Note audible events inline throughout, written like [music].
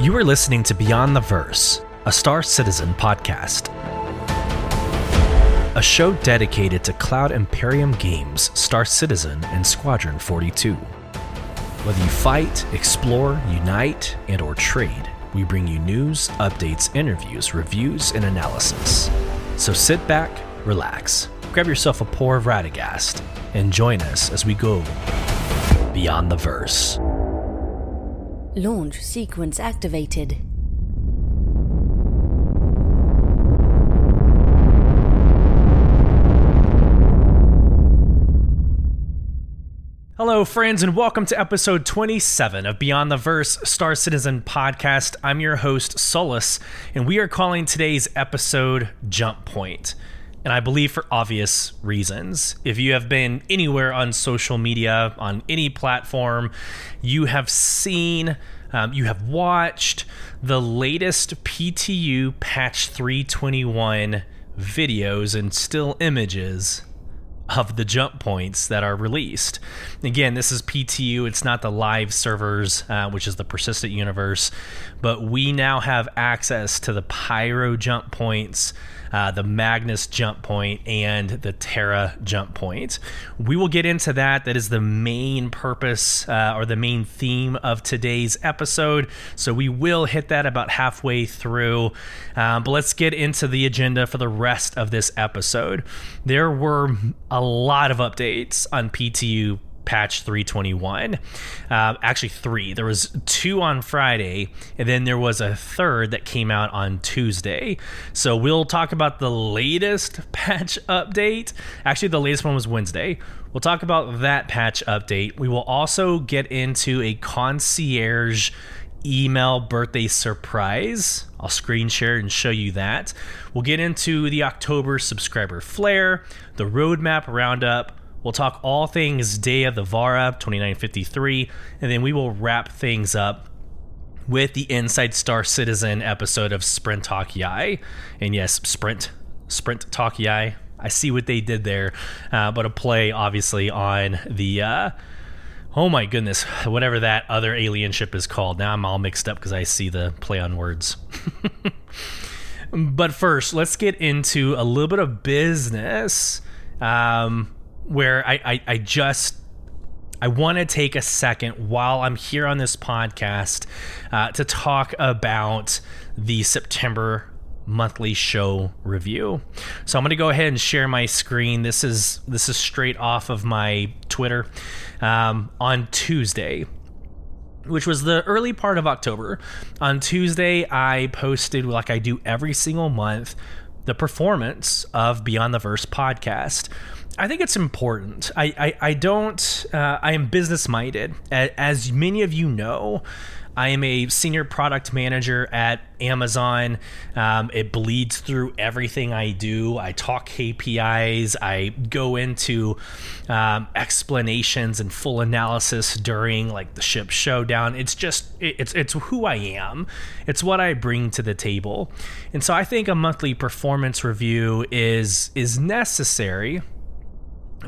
You are listening to Beyond the Verse, a Star Citizen podcast. A show dedicated to Cloud Imperium games, Star Citizen, and Squadron 42. Whether you fight, explore, unite, and or trade, we bring you news, updates, interviews, reviews, and analysis. So sit back, relax, grab yourself a pour of Radegast, and join us as we go beyond the verse. Launch sequence activated. Hello, friends, and welcome to episode 27 of Beyond the Verse Star Citizen podcast. I'm your host, Solus, and we are calling today's episode Jump Point. And I believe for obvious reasons. If you have been anywhere on social media, on any platform, you have seen, um, you have watched the latest PTU Patch 321 videos and still images of the jump points that are released. Again, this is PTU, it's not the live servers, uh, which is the persistent universe, but we now have access to the Pyro jump points. Uh, the Magnus jump point and the Terra jump point. We will get into that. That is the main purpose uh, or the main theme of today's episode. So we will hit that about halfway through. Um, but let's get into the agenda for the rest of this episode. There were a lot of updates on PTU patch 321 uh, actually three there was two on friday and then there was a third that came out on tuesday so we'll talk about the latest [laughs] patch update actually the latest one was wednesday we'll talk about that patch update we will also get into a concierge email birthday surprise. I'll screen share and show you that. We'll get into the October subscriber flair, the roadmap roundup. We'll talk all things Day of the Vara 2953, and then we will wrap things up with the Inside Star Citizen episode of Sprint Talk Yai. And yes, Sprint, Sprint Talk Yai. I see what they did there, uh, but a play obviously on the. Uh, Oh my goodness, whatever that other alien ship is called. Now I'm all mixed up because I see the play on words. [laughs] but first, let's get into a little bit of business um, where I, I, I just. I want to take a second while I'm here on this podcast uh, to talk about the September monthly show review. So I'm going to go ahead and share my screen. This is this is straight off of my Twitter um, on Tuesday. Which was the early part of October. On Tuesday, I posted, like I do every single month, the performance of Beyond the Verse podcast. I think it's important. I I, I don't. Uh, I am business minded, as many of you know. I am a senior product manager at Amazon. Um, it bleeds through everything I do. I talk KPIs. I go into um, explanations and full analysis during like the ship showdown. It's just it's it's who I am. It's what I bring to the table, and so I think a monthly performance review is is necessary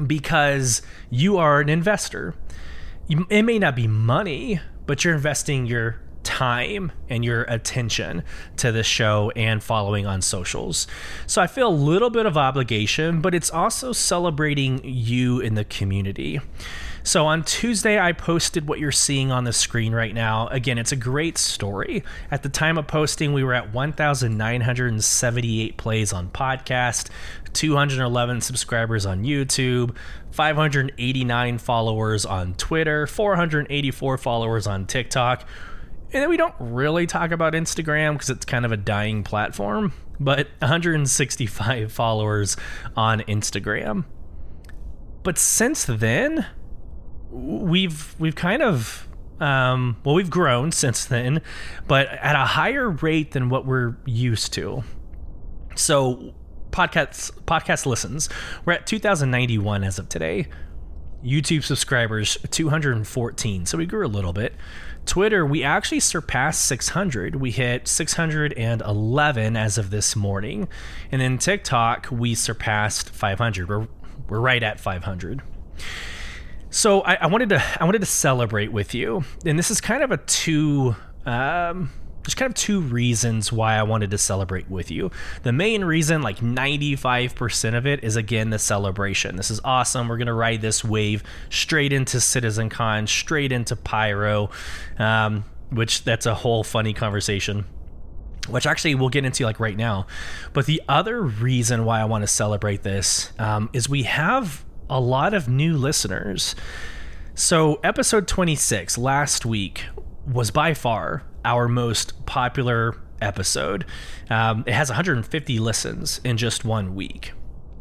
because you are an investor. it may not be money, but you're investing your time and your attention to the show and following on socials. So I feel a little bit of obligation, but it's also celebrating you in the community. So on Tuesday, I posted what you're seeing on the screen right now. Again, it's a great story. At the time of posting, we were at 1,978 plays on podcast, 211 subscribers on YouTube, 589 followers on Twitter, 484 followers on TikTok. And then we don't really talk about Instagram because it's kind of a dying platform, but 165 [laughs] followers on Instagram. But since then, we've we've kind of um, well, we've grown since then, but at a higher rate than what we're used to. So, podcast podcast listens, we're at 2,091 as of today. YouTube subscribers 214, so we grew a little bit. Twitter, we actually surpassed 600. We hit 611 as of this morning, and then TikTok, we surpassed 500. We're we're right at 500. So I, I, wanted to I wanted to celebrate with you, and this is kind of a two um, there's kind of two reasons why I wanted to celebrate with you. The main reason, like 95% of it, is again the celebration. This is awesome. We're going to ride this wave straight into CitizenCon, straight into Pyro, um, which that's a whole funny conversation which actually we'll get into like right now. But the other reason why I want to celebrate this um, is we have a lot of new listeners. So, episode 26 last week was by far our most popular episode. Um, it has 150 listens in just one week,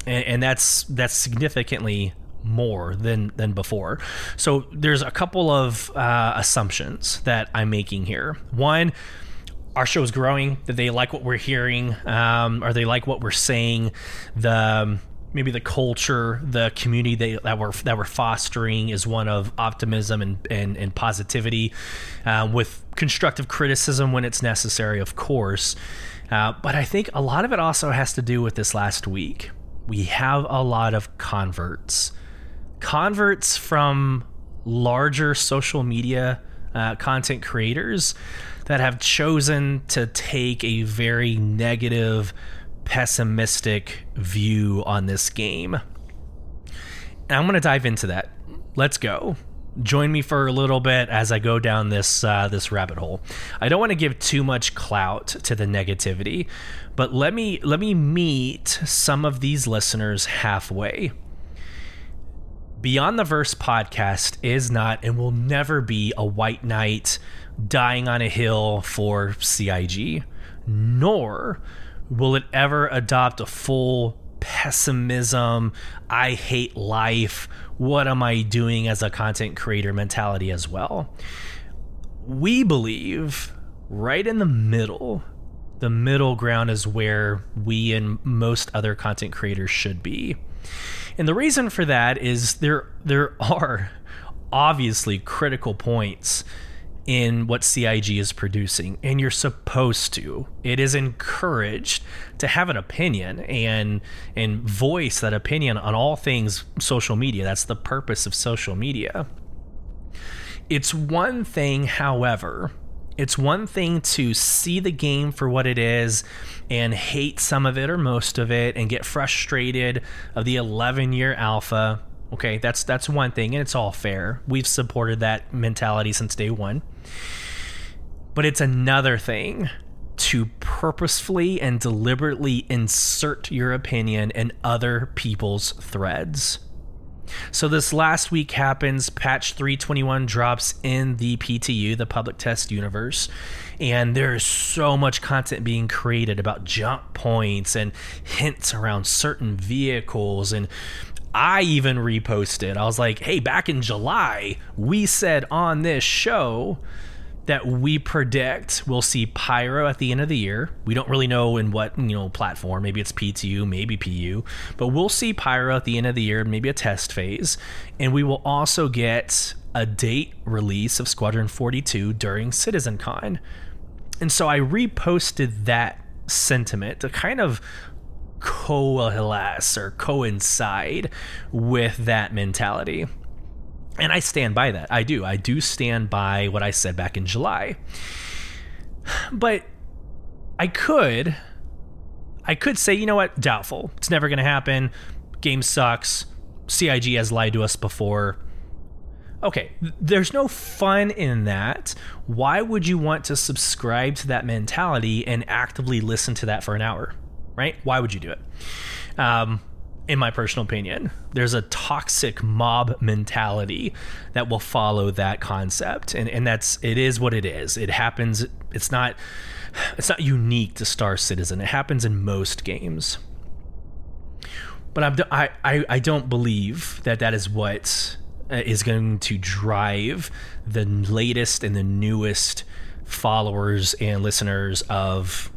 and, and that's that's significantly more than than before. So there's a couple of uh, assumptions that I'm making here. One, our show is growing. That they like what we're hearing, um, or they like what we're saying. The um, maybe the culture, the community that, that we're that we're fostering is one of optimism and and, and positivity, uh, with constructive criticism when it's necessary, of course. Uh, but I think a lot of it also has to do with this last week. We have a lot of converts, converts from larger social media uh, content creators that have chosen to take a very negative pessimistic view on this game. And I'm going to dive into that. Let's go. Join me for a little bit as I go down this uh, this rabbit hole. I don't want to give too much clout to the negativity, but let me let me meet some of these listeners halfway. Beyond the Verse podcast is not and will never be a white knight dying on a hill for CIG, nor will it ever adopt a full pessimism, I hate life, what am I doing as a content creator mentality as well? We believe right in the middle. The middle ground is where we and most other content creators should be. And the reason for that is there there are obviously critical points in what CIG is producing, and you're supposed to. It is encouraged to have an opinion and and voice that opinion on all things social media. That's the purpose of social media. It's one thing, however, it's one thing to see the game for what it is and hate some of it or most of it and get frustrated of the 11 year alpha Okay, that's that's one thing, and it's all fair. We've supported that mentality since day one. But it's another thing to purposefully and deliberately insert your opinion in other people's threads. So this last week happens, patch 321 drops in the PTU, the public test universe, and there's so much content being created about jump points and hints around certain vehicles and I even reposted. I was like, hey, back in July, we said on this show that we predict we'll see Pyro at the end of the year. We don't really know in what, you know, platform. Maybe it's PTU, maybe PU, but we'll see Pyro at the end of the year, maybe a test phase. And we will also get a date release of Squadron 42 during CitizenCon. And so I reposted that sentiment to kind of coalesce or coincide with that mentality. And I stand by that. I do. I do stand by what I said back in July. But I could I could say, you know what, doubtful. It's never going to happen. Game sucks. CIG has lied to us before. Okay, there's no fun in that. Why would you want to subscribe to that mentality and actively listen to that for an hour? Right? Why would you do it? Um, in my personal opinion, there's a toxic mob mentality that will follow that concept, and and that's it is what it is. It happens. It's not. It's not unique to Star Citizen. It happens in most games. But I'm, I, I, I don't believe that that is what uh, going to drive the latest and the newest followers and listeners of,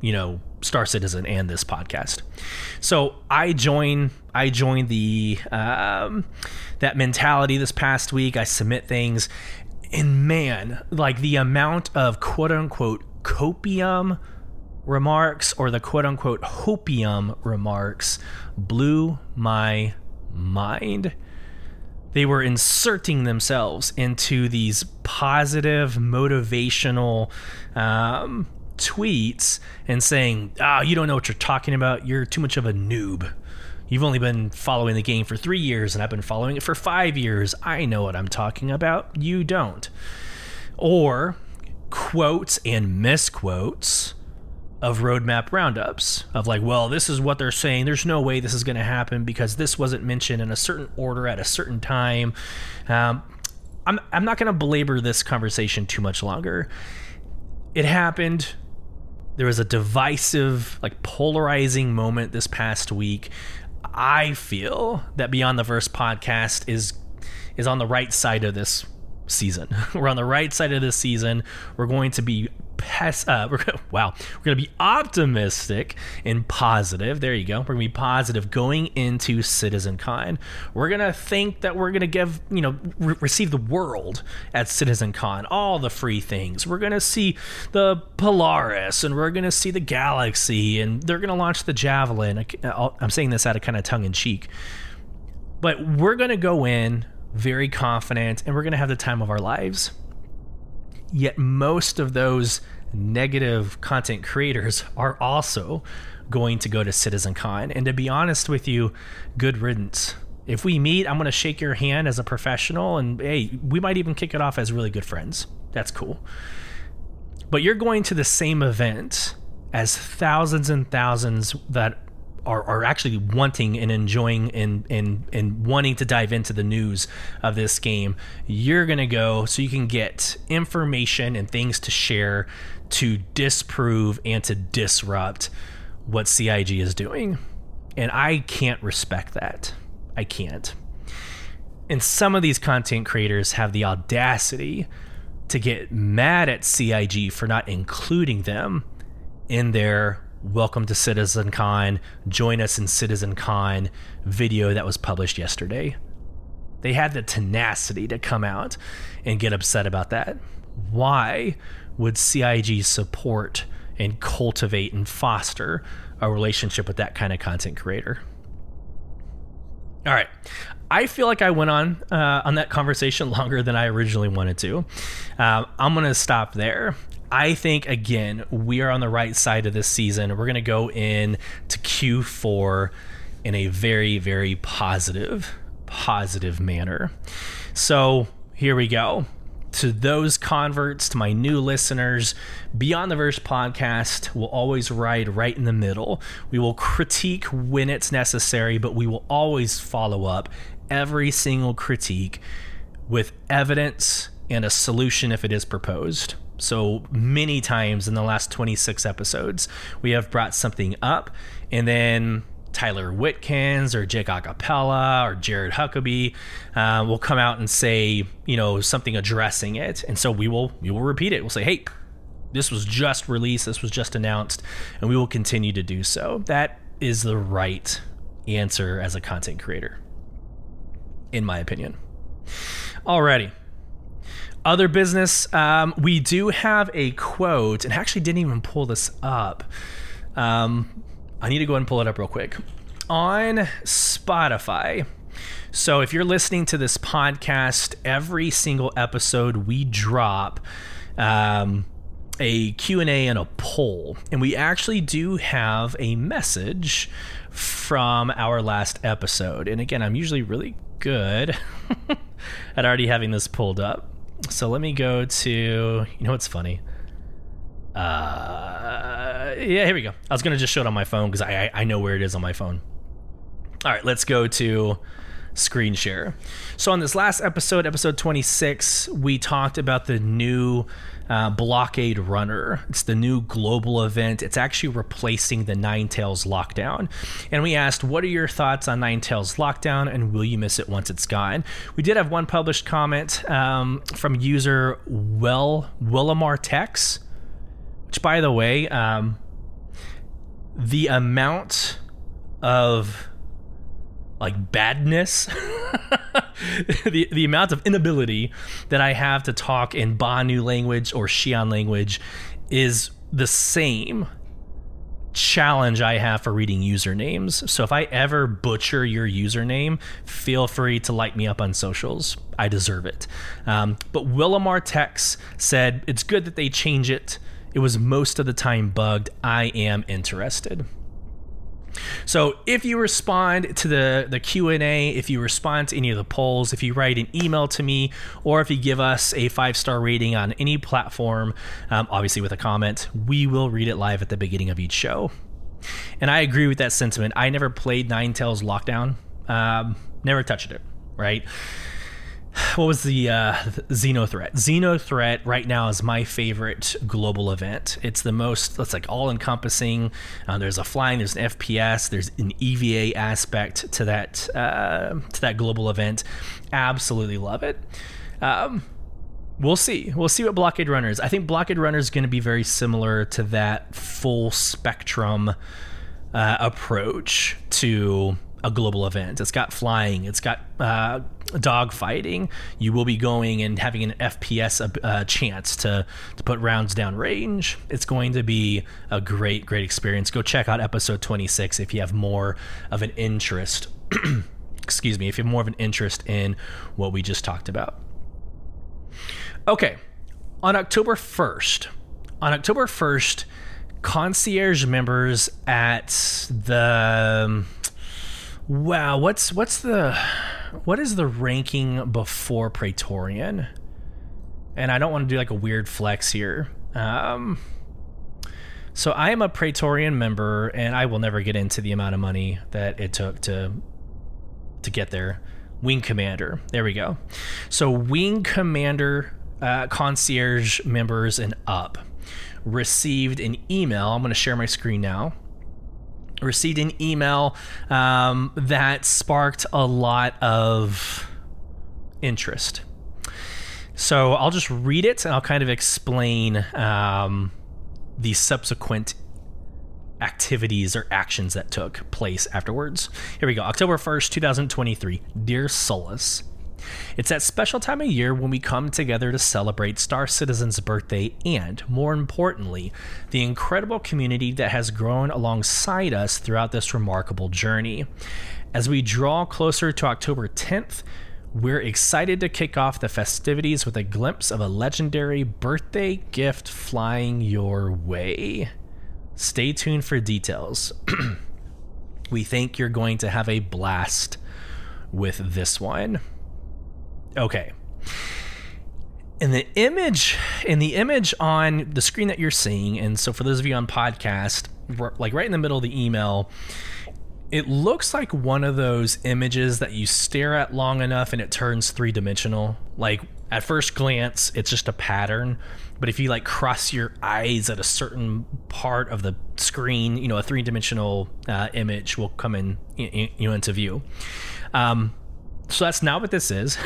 you know, Star Citizen and this podcast. So I join I joined the um, that mentality this past week. I submit things, and man, like the amount of quote unquote copium remarks or the quote unquote hopium remarks blew my mind. they were inserting themselves into these positive, motivational um, tweets and saying, "Ah, oh, you don't know what you're talking about. You're too much of a noob. You've only been following the game for three years, and I've been following it for five years. I know what I'm talking about. You don't." Or quotes and misquotes of roadmap roundups of like, well, this is what they're saying. There's no way this is going to happen because this wasn't mentioned in a certain order at a certain time. Um, I'm I'm not going to belabor this conversation too much longer. It happened. There was a divisive, like polarizing moment this past week. I feel that Beyond the Verse podcast is is on the right side of this season. [laughs] We're on the right side of this season. We're going to be pes- uh, [laughs] we're gonna, wow, we're going to be optimistic and positive. There you go. We're going to be positive going into CitizenCon. We're going to think that we're going to give, you know, re- receive the world at CitizenCon, all the free things. We're going to see the Polaris and we're going to see the Galaxy and they're going to launch the Javelin. I'm saying this out of kind of tongue in cheek. But we're going to go in very confident, and we're going to have the time of our lives. Yet, most of those negative content creators are also going to go to CitizenCon. And to be honest with you, good riddance. If we meet, I'm going to shake your hand as a professional, and hey, we might even kick it off as really good friends. That's cool. But you're going to the same event as thousands and thousands that are, are actually wanting and enjoying and, and and wanting to dive into the news of this game, you're gonna go so you can get information and things to share to disprove and to disrupt what CIG is doing. And I can't respect that. I can't. And some of these content creators have the audacity to get mad at CIG for not including them in their welcome to Citizen CitizenCon, join us in Citizen CitizenCon video that was published yesterday. They had the tenacity to come out and get upset about that. Why would CIG support and cultivate and foster a relationship with that kind of content creator? All right. I feel like I went on uh, on that conversation [laughs] longer than I originally wanted to. Uh, I'm going to stop there. I think again we are on the right side of this season. We're going to go in to Q4 in a very very positive positive manner. So, here we go. To those converts, to my new listeners, Beyond the Verse podcast will always ride right in the middle. We will critique when it's necessary, but we will always follow up every single critique with evidence and a solution if it is proposed. So many times in the last 26 episodes, we have brought something up, and then Tyler Whitkins or Jake Acapella or Jared Huckabee uh, will come out and say, you know, something addressing it, and so we will we will repeat it. We'll say, hey, this was just released, this was just announced, and we will continue to do so. That is the right answer as a content creator, in my opinion. Alrighty other business, um, we do have a quote, and I actually didn't even pull this up. Um, I need to go and pull it up real quick. On Spotify, so if you're listening to this podcast, every single episode we drop um, a Q&A and a poll. And we actually do have a message from our last episode. And again, I'm usually really good [laughs] at already having this pulled up. So let me go to. You know what's funny? Uh, yeah, here we go. I was gonna just show it on my phone because I, I know where it is on my phone. All right, let's go to screen share. So on this last episode, episode 26, we talked about the new uh, Blockade Runner. It's the new global event. It's actually replacing the Nine Tails Lockdown. And we asked, what are your thoughts on Nine Tails Lockdown and will you miss it once it's gone? We did have one published comment um, from user Well Willamar Tex, which, by the way, um, the amount of like badness [laughs] the the amount of inability that I have to talk in Banu language or Xi'an language is the same challenge I have for reading usernames. So if I ever butcher your username, feel free to light me up on socials. I deserve it. Um, but Willamar Tex said it's good that they change it. It was most of the time bugged. I am interested. So if you respond to the the Q&A, if you respond to any of the polls, if you write an email to me or if you give us a 5-star rating on any platform, um, obviously with a comment, we will read it live at the beginning of each show. And I agree with that sentiment. I never played Nine Tails Lockdown. Um, never touched it, right? What was the uh, Xenothreat? Xeno Threat right now is my favorite global event. It's the most, it's like all encompassing. Uh, there's a flying, there's an FPS, there's an EVA aspect to that uh, to that global event. Absolutely love it. Um, we'll see. We'll see what Blockade Runner is. I think Blockade Runner is going to be very similar to that full spectrum uh, approach to a global event. It's got flying. It's got uh, dog fighting. You will be going and having an FPS uh, uh, chance to to put rounds down range. It's going to be a great great experience. Go check out episode 26 if you have more of an interest. [clears throat] excuse me, if you have more of an interest in what we just talked about. Okay, on October 1st, on October 1st, concierge members at the Wow, what's what's the what is the ranking before Praetorian? And I don't want to do like a weird flex here. Um, so I am a Praetorian member, and I will never get into the amount of money that it took to to get there. Wing commander. There we go. So wing commander, uh, concierge members and up received an email. I'm going to share my screen now received an email um, that sparked a lot of interest. So I'll just read it and I'll kind of explain um, the subsequent activities or actions that took place afterwards. Here we go. October 1st, 2023. Dear Solus, it's that special time of year when we come together to celebrate Star Citizen's birthday and, more importantly, the incredible community that has grown alongside us throughout this remarkable journey. As we draw closer to October 10th, we're excited to kick off the festivities with a glimpse of a legendary birthday gift flying your way. Stay tuned for details. [clears throat] we think you're going to have a blast with this one. Okay. In the image, in the image on the screen that you're seeing, and so for those of you on podcast, like right in the middle of the email, it looks like one of those images that you stare at long enough and it turns three dimensional. Like at first glance, it's just a pattern, but if you like cross your eyes at a certain part of the screen, you know, a three dimensional uh, image will come in, you know, into view. Um, so that's not what this is.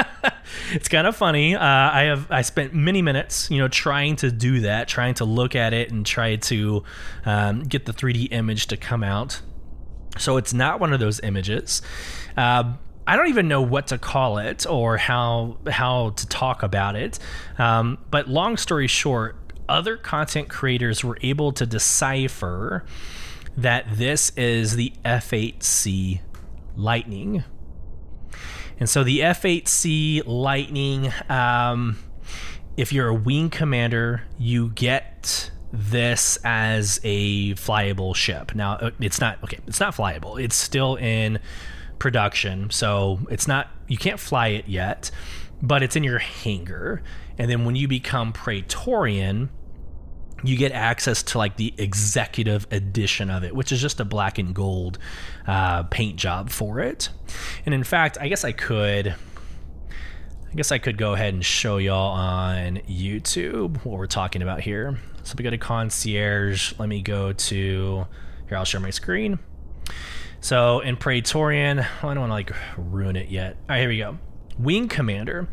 [laughs] it's kind of funny. Uh, I have I spent many minutes, you know, trying to do that, trying to look at it and try to um, get the 3D image to come out. So it's not one of those images. Uh, I don't even know what to call it or how how to talk about it. Um, but long story short, other content creators were able to decipher that this is the F8C Lightning and so the F8C Lightning, um, if you're a wing commander, you get this as a flyable ship. Now uh, it's not okay. It's not flyable. It's still in production, so it's not. You can't fly it yet, but it's in your hangar. And then when you become Praetorian, you get access to like the executive edition of it, which is just a black and gold uh, paint job for it. And in fact, I guess I could. I guess I could go ahead and show y'all on YouTube what we're talking about here. So we go to concierge. Let me go to here. I'll share my screen. So in Praetorian, I don't want to like ruin it yet. All right, here we go. Wing Commander,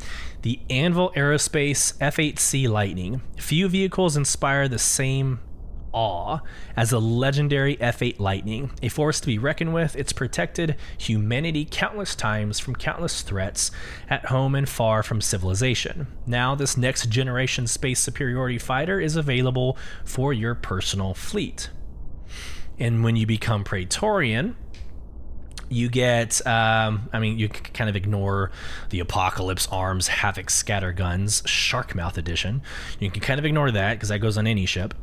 the Anvil Aerospace F8C Lightning. Few vehicles inspire the same awe as the legendary F8 Lightning, a force to be reckoned with. It's protected humanity countless times from countless threats at home and far from civilization. Now, this next generation space superiority fighter is available for your personal fleet. And when you become Praetorian, you get um, i mean you can kind of ignore the apocalypse arms havoc scatter guns sharkmouth edition. You can kind of ignore that because that goes on any ship.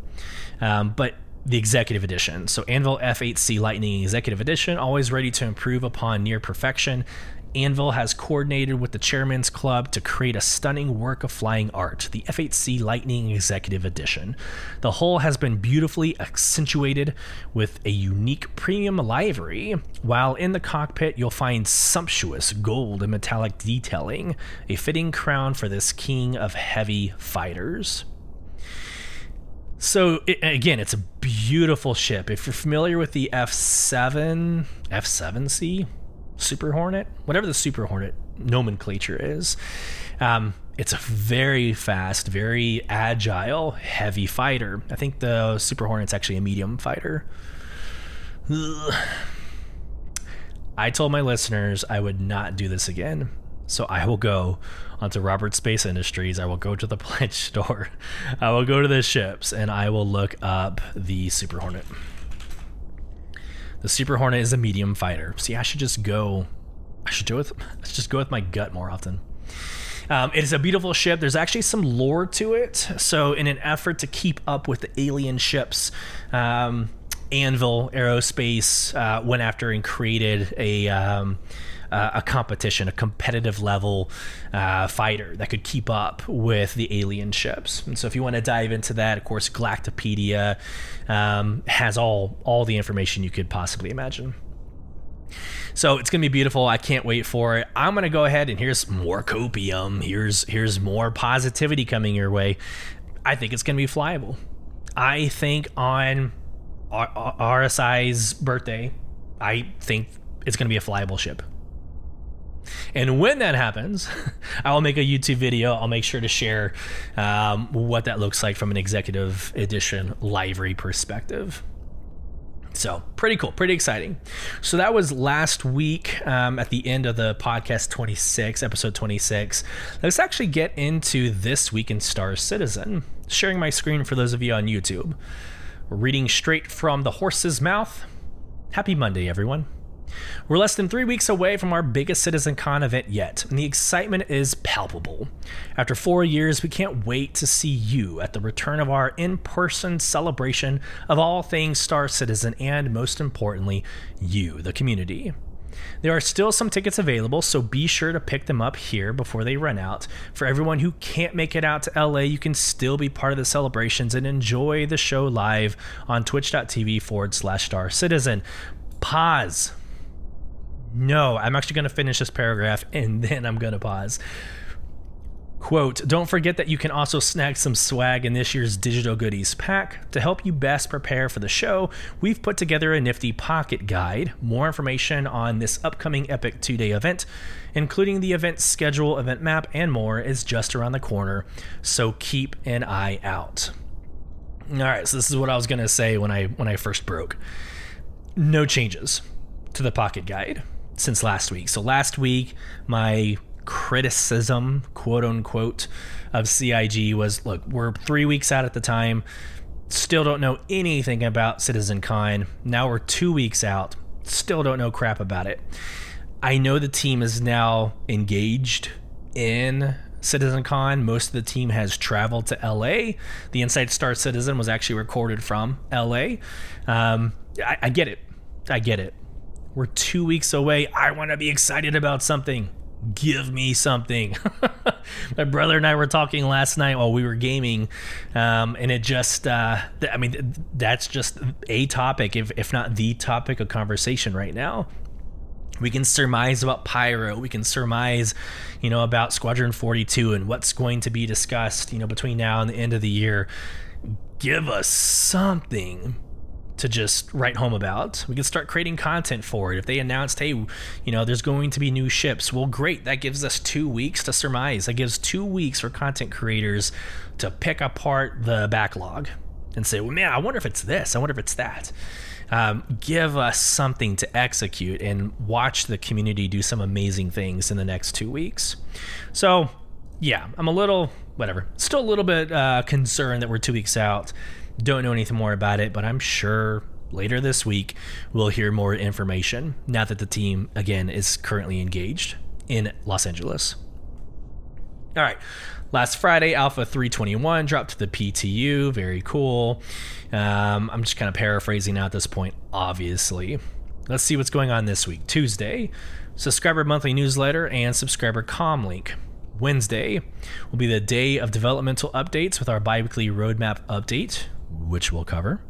Um, but the executive edition. So anvil f8c lightning executive edition always ready to improve upon near perfection Anvil has coordinated with the Chairman's Club to create a stunning work of flying art, the F8C Lightning Executive Edition. The hull has been beautifully accentuated with a unique premium livery, while in the cockpit you'll find sumptuous gold and metallic detailing, a fitting crown for this king of heavy fighters. So it, again, it's a beautiful ship. If you're familiar with the F7, F7C, Super Hornet, whatever the Super Hornet nomenclature is. Um, it's a very fast, very agile, heavy fighter. I think the Super Hornet's actually a medium fighter. Ugh. [sighs] I told my listeners I would not do this again. So I will go onto Robert Space Industries. I will go to the [laughs] pledge store. I will go to the ships and I will look up the Super Hornet. The Super Hornet is a medium fighter. See, I should just go. I should do it. Let's just go with my gut more often. Um, it is a beautiful ship. There's actually some lore to it. So, in an effort to keep up with the alien ships, um, Anvil Aerospace uh, went after and created a. Um, uh, a competition, a competitive level uh, fighter that could keep up with the alien ships. And so, if you want to dive into that, of course, Galactapedia um, has all all the information you could possibly imagine. So it's gonna be beautiful. I can't wait for it. I'm gonna go ahead and here's more copium. Here's here's more positivity coming your way. I think it's gonna be flyable. I think on RSI's birthday, I think it's gonna be a flyable ship. And when that happens, [laughs] I'll make a YouTube video. I'll make sure to share um, what that looks like from an executive edition livery perspective. So, pretty cool, pretty exciting. So, that was last week um, at the end of the podcast 26, episode 26. Let's actually get into this week in Star Citizen. Sharing my screen for those of you on YouTube. Reading straight from the horse's mouth. Happy Monday, everyone. We're less than three weeks away from our biggest CitizenCon event yet, and the excitement is palpable. After four years, we can't wait to see you at the return of our in person celebration of all things Star Citizen and, most importantly, you, the community. There are still some tickets available, so be sure to pick them up here before they run out. For everyone who can't make it out to LA, you can still be part of the celebrations and enjoy the show live on twitch.tv forward slash star citizen. Pause no, I'm actually going to finish this paragraph [laughs] and then I'm going to pause. Quote, don't forget that you can also snag some swag in this year's digital goodies pack. To help you best prepare for the show, we've put together a nifty pocket guide. More information on this upcoming Epic two day event, including the event schedule, event map, and more, is just around the corner, so keep an eye out. All right, so this is what I was going to say when I when I first broke. No changes to the pocket guide since last week. So last week, my criticism, quote unquote, of CIG was look, we're three weeks out at the time, still don't know anything about Citizen CitizenCon. Now we're two weeks out, still don't know crap about it. I know the team is now engaged in Citizen CitizenCon. Most of the team has traveled to LA. The Inside Star Citizen was actually recorded from LA. Um, I, I get it. I get it. We're two weeks away. I want to be excited about something. Give me something. [laughs] My brother and I were talking last night while we were gaming, um, and it just, uh, th- I mean, th- that's just a topic, if, if not the topic of conversation right now. We can surmise about Pyro. We can surmise, you know, about Squadron 42 and what's going to be discussed, you know, between now and the end of the year. Give us something to just write home about. We can start creating content for it. If they announced, hey, you know, there's going to be new ships, well, great. That gives us two weeks to surmise. That gives two weeks for content creators to pick apart the backlog and say, well, man, I wonder if it's this. I wonder if it's that. Um, give us something to execute and watch the community do some amazing things in the next two weeks. So, yeah, I'm a little, whatever, still a little bit uh, concerned that we're two weeks out don't know anything more about it, but I'm sure later this week, we'll hear more information now that the team, again, is currently engaged in Los Angeles. All right. Last Friday, Alpha 321 dropped to the PTU. Very cool. Um, I'm just kind of paraphrasing now at this point, obviously. Let's see what's going on this week. Tuesday, subscriber monthly newsletter and subscriber com link. Wednesday will be the day of developmental updates with our biweekly roadmap update, which we'll cover,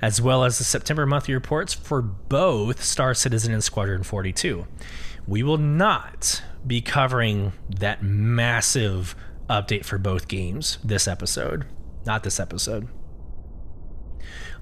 as well as the September monthly reports for both Star Citizen and Squadron 42. We will not be covering that massive update for both games this episode. Not this episode.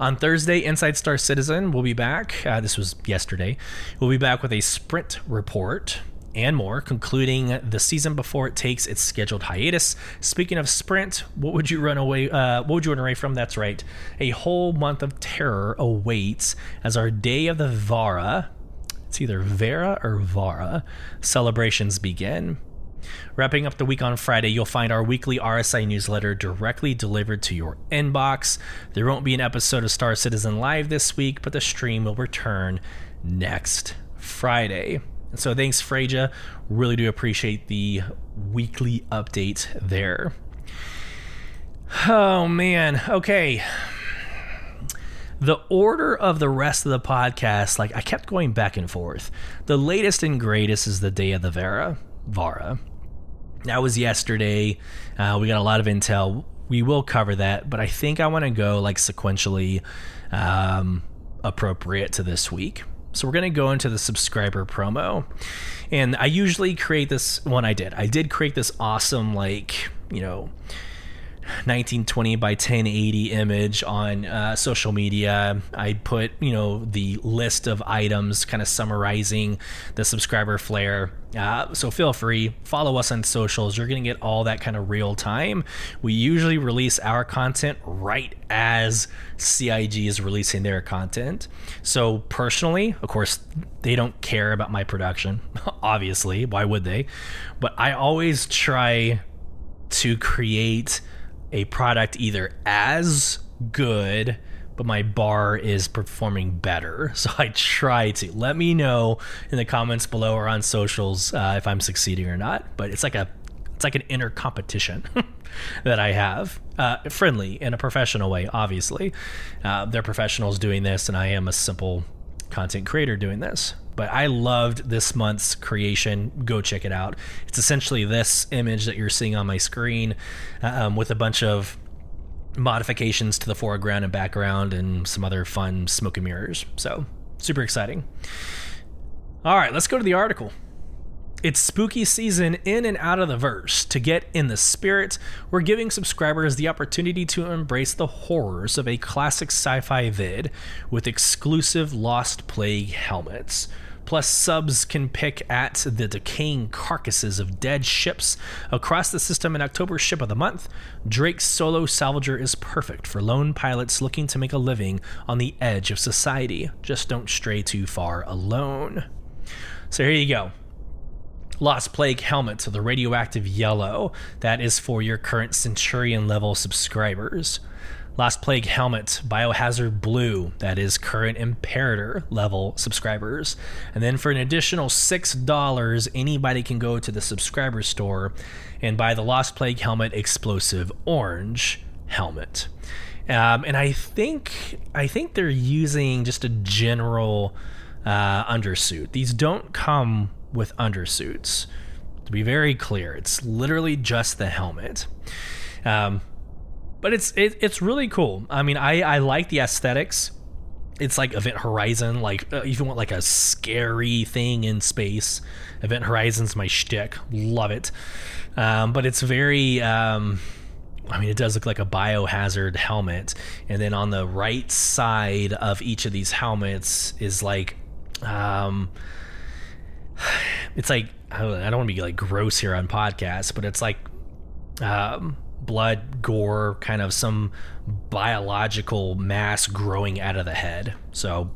On Thursday, Inside Star Citizen will be back. Uh, this was yesterday. We'll be back with a sprint report and more, concluding the season before it takes its scheduled hiatus. Speaking of sprint, what would you run away? Uh, what would you run away from? That's right. A whole month of terror awaits as our day of the Vara. It's either Vera or Vara celebrations begin. Wrapping up the week on Friday, you'll find our weekly RSI newsletter directly delivered to your inbox. There won't be an episode of Star Citizen Live this week, but the stream will return next Friday. So thanks, Freja. Really do appreciate the weekly update there. Oh, man. Okay. The order of the rest of the podcast, like I kept going back and forth. The latest and greatest is the day of the Vera, Vara. That was yesterday. Uh, we got a lot of intel. We will cover that, but I think I want to go like sequentially um, appropriate to this week. So we're going to go into the subscriber promo. And I usually create this one I did. I did create this awesome like, you know, 1920 by 1080 image on uh, social media. I put, you know, the list of items kind of summarizing the subscriber flair. Uh, so feel free, follow us on socials. You're going to get all that kind of real time. We usually release our content right as CIG is releasing their content. So personally, of course, they don't care about my production, [laughs] obviously. Why would they? But I always try to create a product either as good but my bar is performing better. [laughs] So I try to. Let me know in the comments below or on socials uh, if I'm succeeding or not. But it's like a it's like an inner competition [laughs] that I have, uh, friendly in a professional way. Obviously, uh, they're professionals doing this, and I am a simple content creator doing this. But I loved this month's creation. Go check it out. It's essentially this image that you're seeing on my screen um, with a bunch of modifications to the foreground and background and some other fun smoke and mirrors. So, super exciting. All right, let's go to the article. It's spooky season in and out of the verse. To get in the spirit, we're giving subscribers the opportunity to embrace the horrors of a classic sci fi vid with exclusive Lost Plague helmets. Plus, subs can pick at the decaying carcasses of dead ships across the system in October Ship of the Month. Drake's solo salvager is perfect for lone pilots looking to make a living on the edge of society. Just don't stray too far alone. So here you go. Lost Plague helmet to the radioactive yellow. That is for your current Centurion level subscribers. Lost Plague helmet, Biohazard Blue, that is current Imperator level subscribers. And then for an additional $6, anybody can go to the subscriber store and buy the Lost Plague helmet Explosive Orange helmet. Um, and I think I think they're using just a general uh, undersuit. These don't come with undersuits. To be very clear, it's literally just the helmet. Um, but it's it, it's really cool. I mean, I I like the aesthetics. It's like Event Horizon, like uh, if you want like a scary thing in space, Event Horizon's my shtick. Love it. Um, but it's very. Um, I mean, it does look like a biohazard helmet, and then on the right side of each of these helmets is like, um, [sighs] it's like I don't, want to be like gross here on podcasts, but it's like um, blood, gore, kind of some biological mass growing out of the head. So,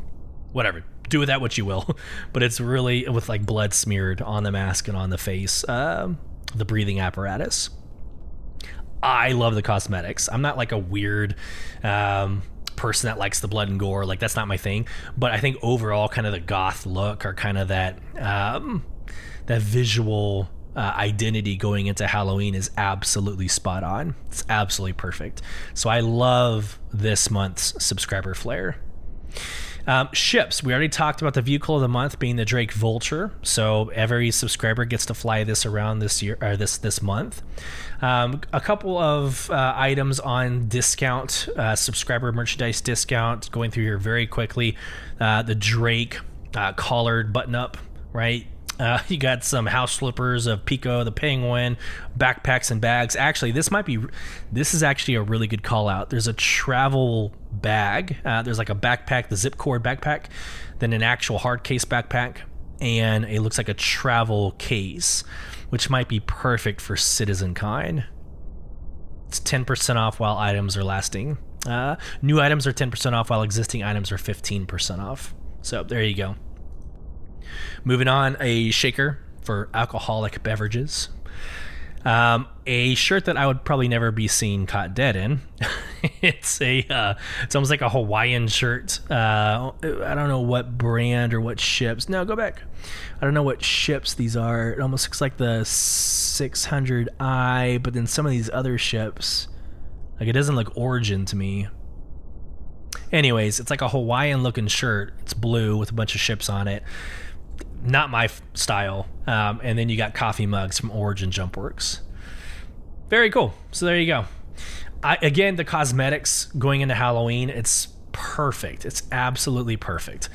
whatever, do with that what you will. [laughs] but it's really with like blood smeared on the mask and on the face, uh, the breathing apparatus. I love the cosmetics. I'm not like a weird um, person that likes the blood and gore. Like that's not my thing. But I think overall, kind of the goth look or kind of that um, that visual uh, identity going into Halloween is absolutely spot on. It's absolutely perfect. So I love this month's subscriber flair. Um, ships. We already talked about the vehicle of the month being the Drake Vulture. So every subscriber gets to fly this around this year or this this month. Um, a couple of uh, items on discount, uh, subscriber merchandise discount. Going through here very quickly. Uh, the Drake uh, collared button up, right? Uh, [laughs] you got some house slippers of Pico the Penguin, backpacks and bags. Actually, this might be, this is actually a really good call out. There's a travel bag. Uh, there's like a backpack, the zip cord backpack, then an actual hard case backpack, and it looks like a travel case, which might be perfect for CitizenCon. It's 10% off while items are lasting. Uh, new items are 10% off while existing items are 15% off. So there you go. Moving on, a shaker for alcoholic beverages. Um, a shirt that I would probably never be seen caught dead in. [laughs] it's a uh, it's almost like a Hawaiian shirt. Uh, I don't know what brand or what ships. No, go back. I don't know what ships these are. It almost looks like the 600i, but then some of these other ships, like it doesn't look Origin to me. Anyways, it's like a Hawaiian looking shirt. It's blue with a bunch of ships on it not my style. Um, and then you got coffee mugs from Origin Jumpworks. Very cool. So there you go. I, again, the cosmetics going into Halloween, it's perfect. It's absolutely perfect.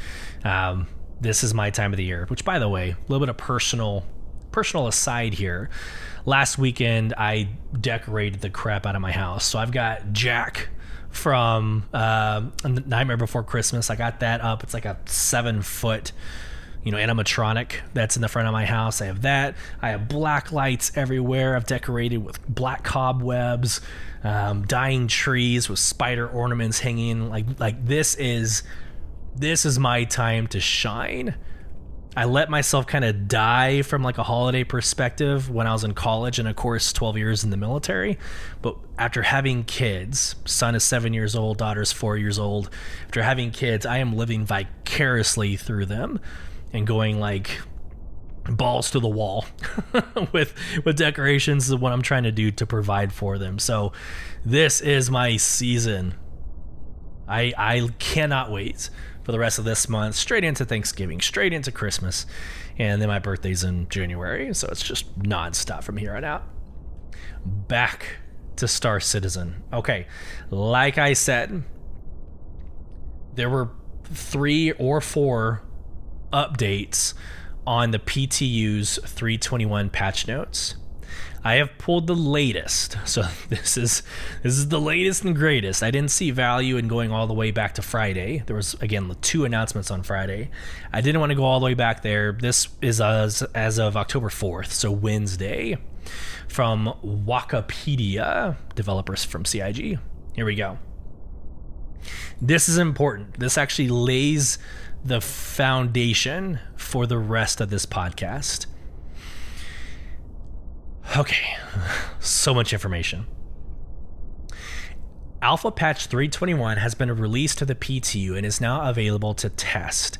Um, this is my time of the year. Which, by the way, a little bit of personal personal aside here. Last weekend, I decorated the crap out of my house. So I've got Jack from uh, Nightmare Before Christmas. I got that up. It's like a seven foot you know, animatronic that's in the front of my house. I have that. I have black lights everywhere. I've decorated with black cobwebs, um, dying trees with spider ornaments hanging. Like like this is this is my time to shine. I let myself kind of die from like a holiday perspective when I was in college and of course 12 years in the military. But after having kids, son is 7 years old, daughter's 4 years old. After having kids, I am living vicariously through them and going like balls to the wall [laughs] with with decorations is what I'm trying to do to provide for them. So this is my season. I I cannot wait for the rest of this month, straight into Thanksgiving, straight into Christmas, and then my birthday's in January, so it's just nonstop from here on out. Back to Star Citizen. Okay, like I said, there were three or four updates on the PTU's 321 patch notes. I have pulled the latest. [laughs] So this is this is the latest and greatest. I didn't see value in going all the way back to Friday. There was again two announcements on Friday. I didn't want to go all the way back there. This is as as of October 4th, so Wednesday from Wikipedia, developers from CIG. Here we go. This is important. This actually lays the foundation for the rest of this podcast. Okay, [laughs] so much information. Alpha Patch 321 has been released to the PTU and is now available to test.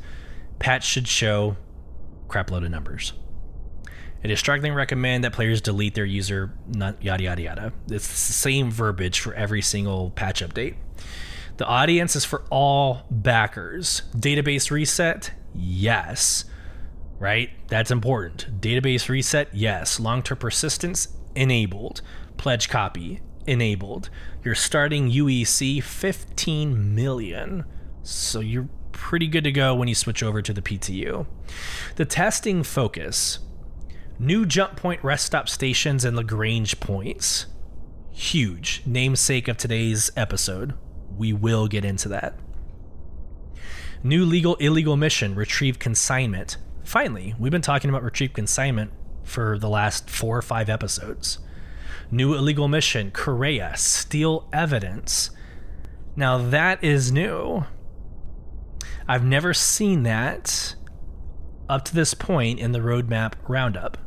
Patch should show crapload of numbers. It is strongly recommend that players delete their user, yada yada yada. It's the same verbiage for every single patch update. The audience is for all backers. Database reset, yes. Right? That's important. Database reset, yes. Long term persistence, enabled. Pledge copy, enabled. You're starting UEC, 15 million. So you're pretty good to go when you switch over to the PTU. The testing focus new jump point rest stop stations and Lagrange points. Huge. Namesake of today's episode we will get into that. New legal illegal mission, retrieve consignment. Finally, we've been talking about retrieve consignment for the last four or five episodes. New illegal mission, Kareah steal evidence. Now that is new. I've never seen that up to this point in the roadmap roundup.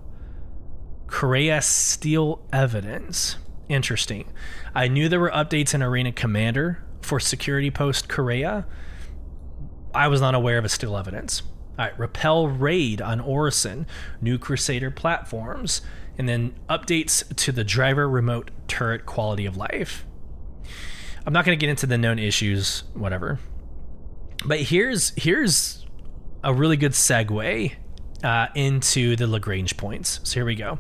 Kareah steal evidence. Interesting. I knew there were updates in Arena Commander for security post Kareah. I was not aware of a still evidence. All right, repel raid on Orison, new Crusader platforms, and then updates to the driver remote turret quality of life. I'm not going to get into the known issues, whatever. But here's here's a really good segue uh, into the Lagrange points. So here we go.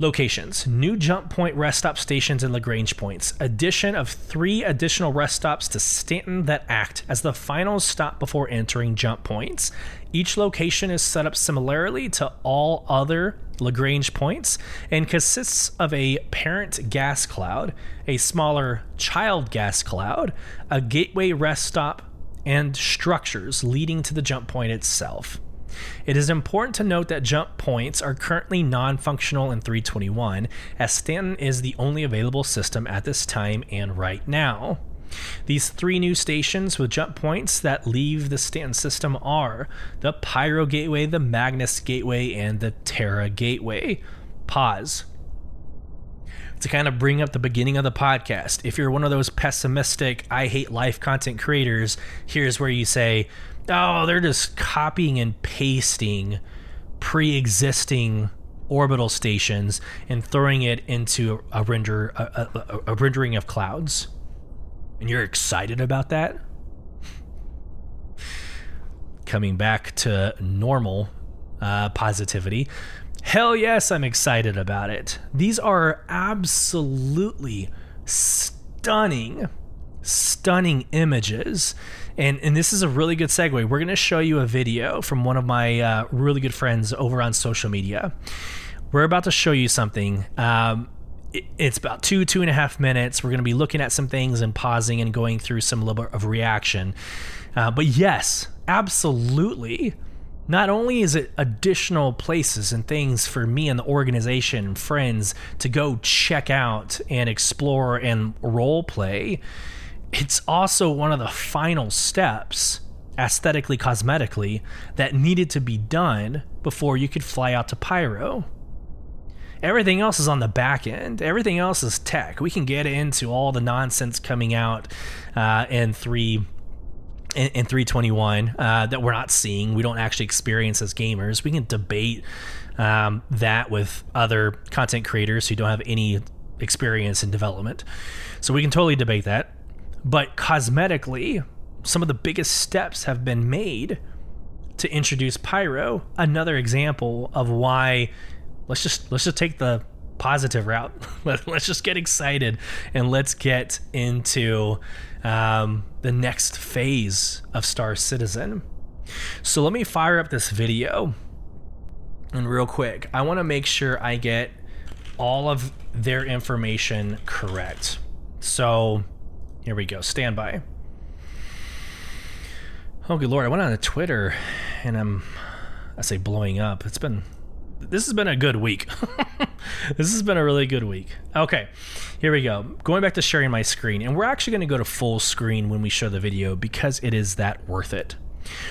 Locations New jump point rest stop stations and Lagrange points. Addition of three additional rest stops to Stanton that act as the final stop before entering jump points. Each location is set up similarly to all other Lagrange points and consists of a parent gas cloud, a smaller child gas cloud, a gateway rest stop, and structures leading to the jump point itself. It is important to note that jump points are currently non functional in 321, as Stanton is the only available system at this time and right now. These three new stations with jump points that leave the Stanton system are the Pyro Gateway, the Magnus Gateway, and the Terra Gateway. Pause. To kind of bring up the beginning of the podcast, if you're one of those pessimistic, I hate life content creators, here's where you say, oh, they're just copying and pasting pre existing orbital stations and throwing it into a render a, a, a, rendering of clouds. And you're excited about that? Coming back to normal uh, positivity. Hell yes i'm excited about it. These are absolutely stunning stunning images and and this is a really good segue. We're going to show you a video from one of my uh, really good friends over on social media. We're about to show you something. Um, it's about two two and a half minutes. We're going to be looking at some things and pausing and going through some bit of reaction. Uh, but yes, absolutely. Not only is it additional places and things for me and the organization and friends to go check out and explore and role play, it's also one of the final steps aesthetically cosmetically that needed to be done before you could fly out to pyro. Everything else is on the back end. Everything else is tech. We can get into all the nonsense coming out uh, in 3 in, in 321 uh, that we're not seeing. We don't actually experience as gamers. We can debate um, that with other content creators who don't have any experience in development. So we can totally debate that but cosmetically, some of the biggest steps have been made to introduce pyro. Another example of why let's just let's just take the positive route. [laughs] Let, us just get excited and let's get into um, the next phase of Star Citizen. So let me fire up this video. And real quick, I want to make sure I get all of their information correct. So here we go. Stand by. Oh, good lord! I went on to Twitter, and I'm, I say, blowing up. It's been, this has been a good week. [laughs] this has been a really good week. Okay, here we go. Going back to sharing my screen, and we're actually going to go to full screen when we show the video because it is that worth it.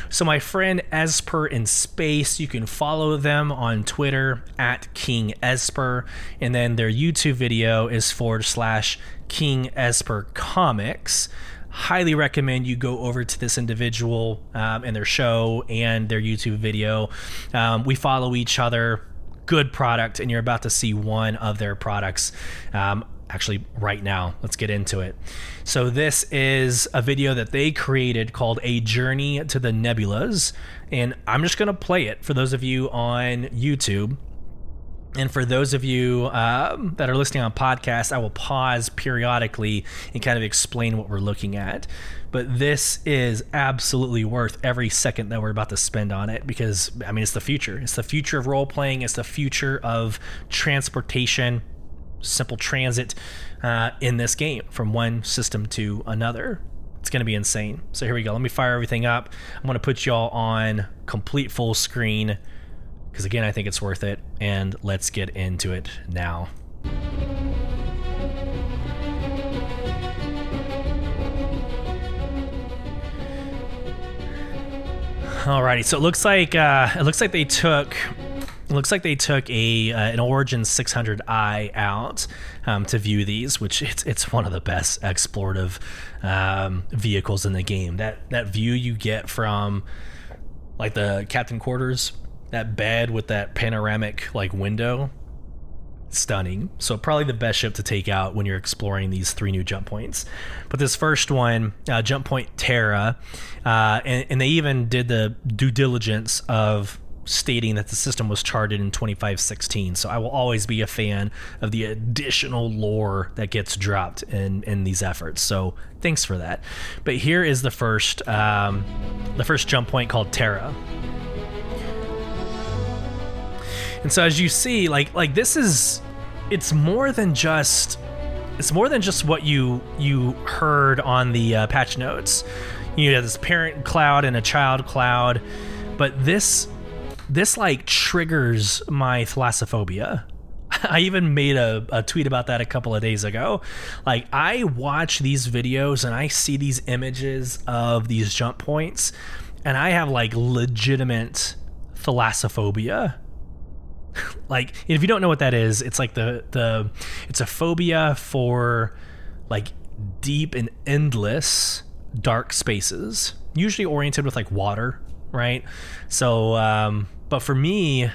So, my friend Esper in Space, you can follow them on Twitter at King Esper, and then their YouTube video is forward slash King Esper Comics. Highly recommend you go over to this individual um, and their show and their YouTube video. Um, we follow each other. Good product, and you're about to see one of their products. Um, actually right now. Let's get into it. So this is a video that they created called A Journey to the Nebulas and I'm just going to play it for those of you on YouTube. And for those of you um, that are listening on podcast, I will pause periodically and kind of explain what we're looking at. But this is absolutely worth every second that we're about to spend on it because, I mean, it's the future. It's the future of role playing, it's the future of transportation, simple transit uh, in this game from one system to another. It's going to be insane. So here we go. Let me fire everything up. I'm going to put y'all on complete full screen because, again, I think it's worth it. And let's get into it now. Alrighty, so it looks like uh, it looks like they took It looks like they took a uh, an Origin 600i out um, to view these, which it's it's one of the best explorative um, vehicles in the game. That that view you get from like the captain quarters, that bed with that panoramic like window, stunning. So probably the best ship to take out when you're exploring these three new jump points. But this first one, uh, jump point Terra, uh, and, and they even did the due diligence of stating that the system was charted in 2516. So I will always be a fan of the additional lore that gets dropped in in these efforts. So thanks for that. But here is the first um, the first jump point called Terra. And so as you see, like like this is it's more than just it's more than just what you you heard on the uh, patch notes. You have this parent cloud and a child cloud, but this this like triggers my thalassophobia. [laughs] I even made a, a tweet about that a couple of days ago. Like, I watch these videos and I see these images of these jump points, and I have like legitimate thalassophobia. [laughs] like, if you don't know what that is, it's like the the it's a phobia for like deep and endless dark spaces, usually oriented with like water, right? So um, but for me,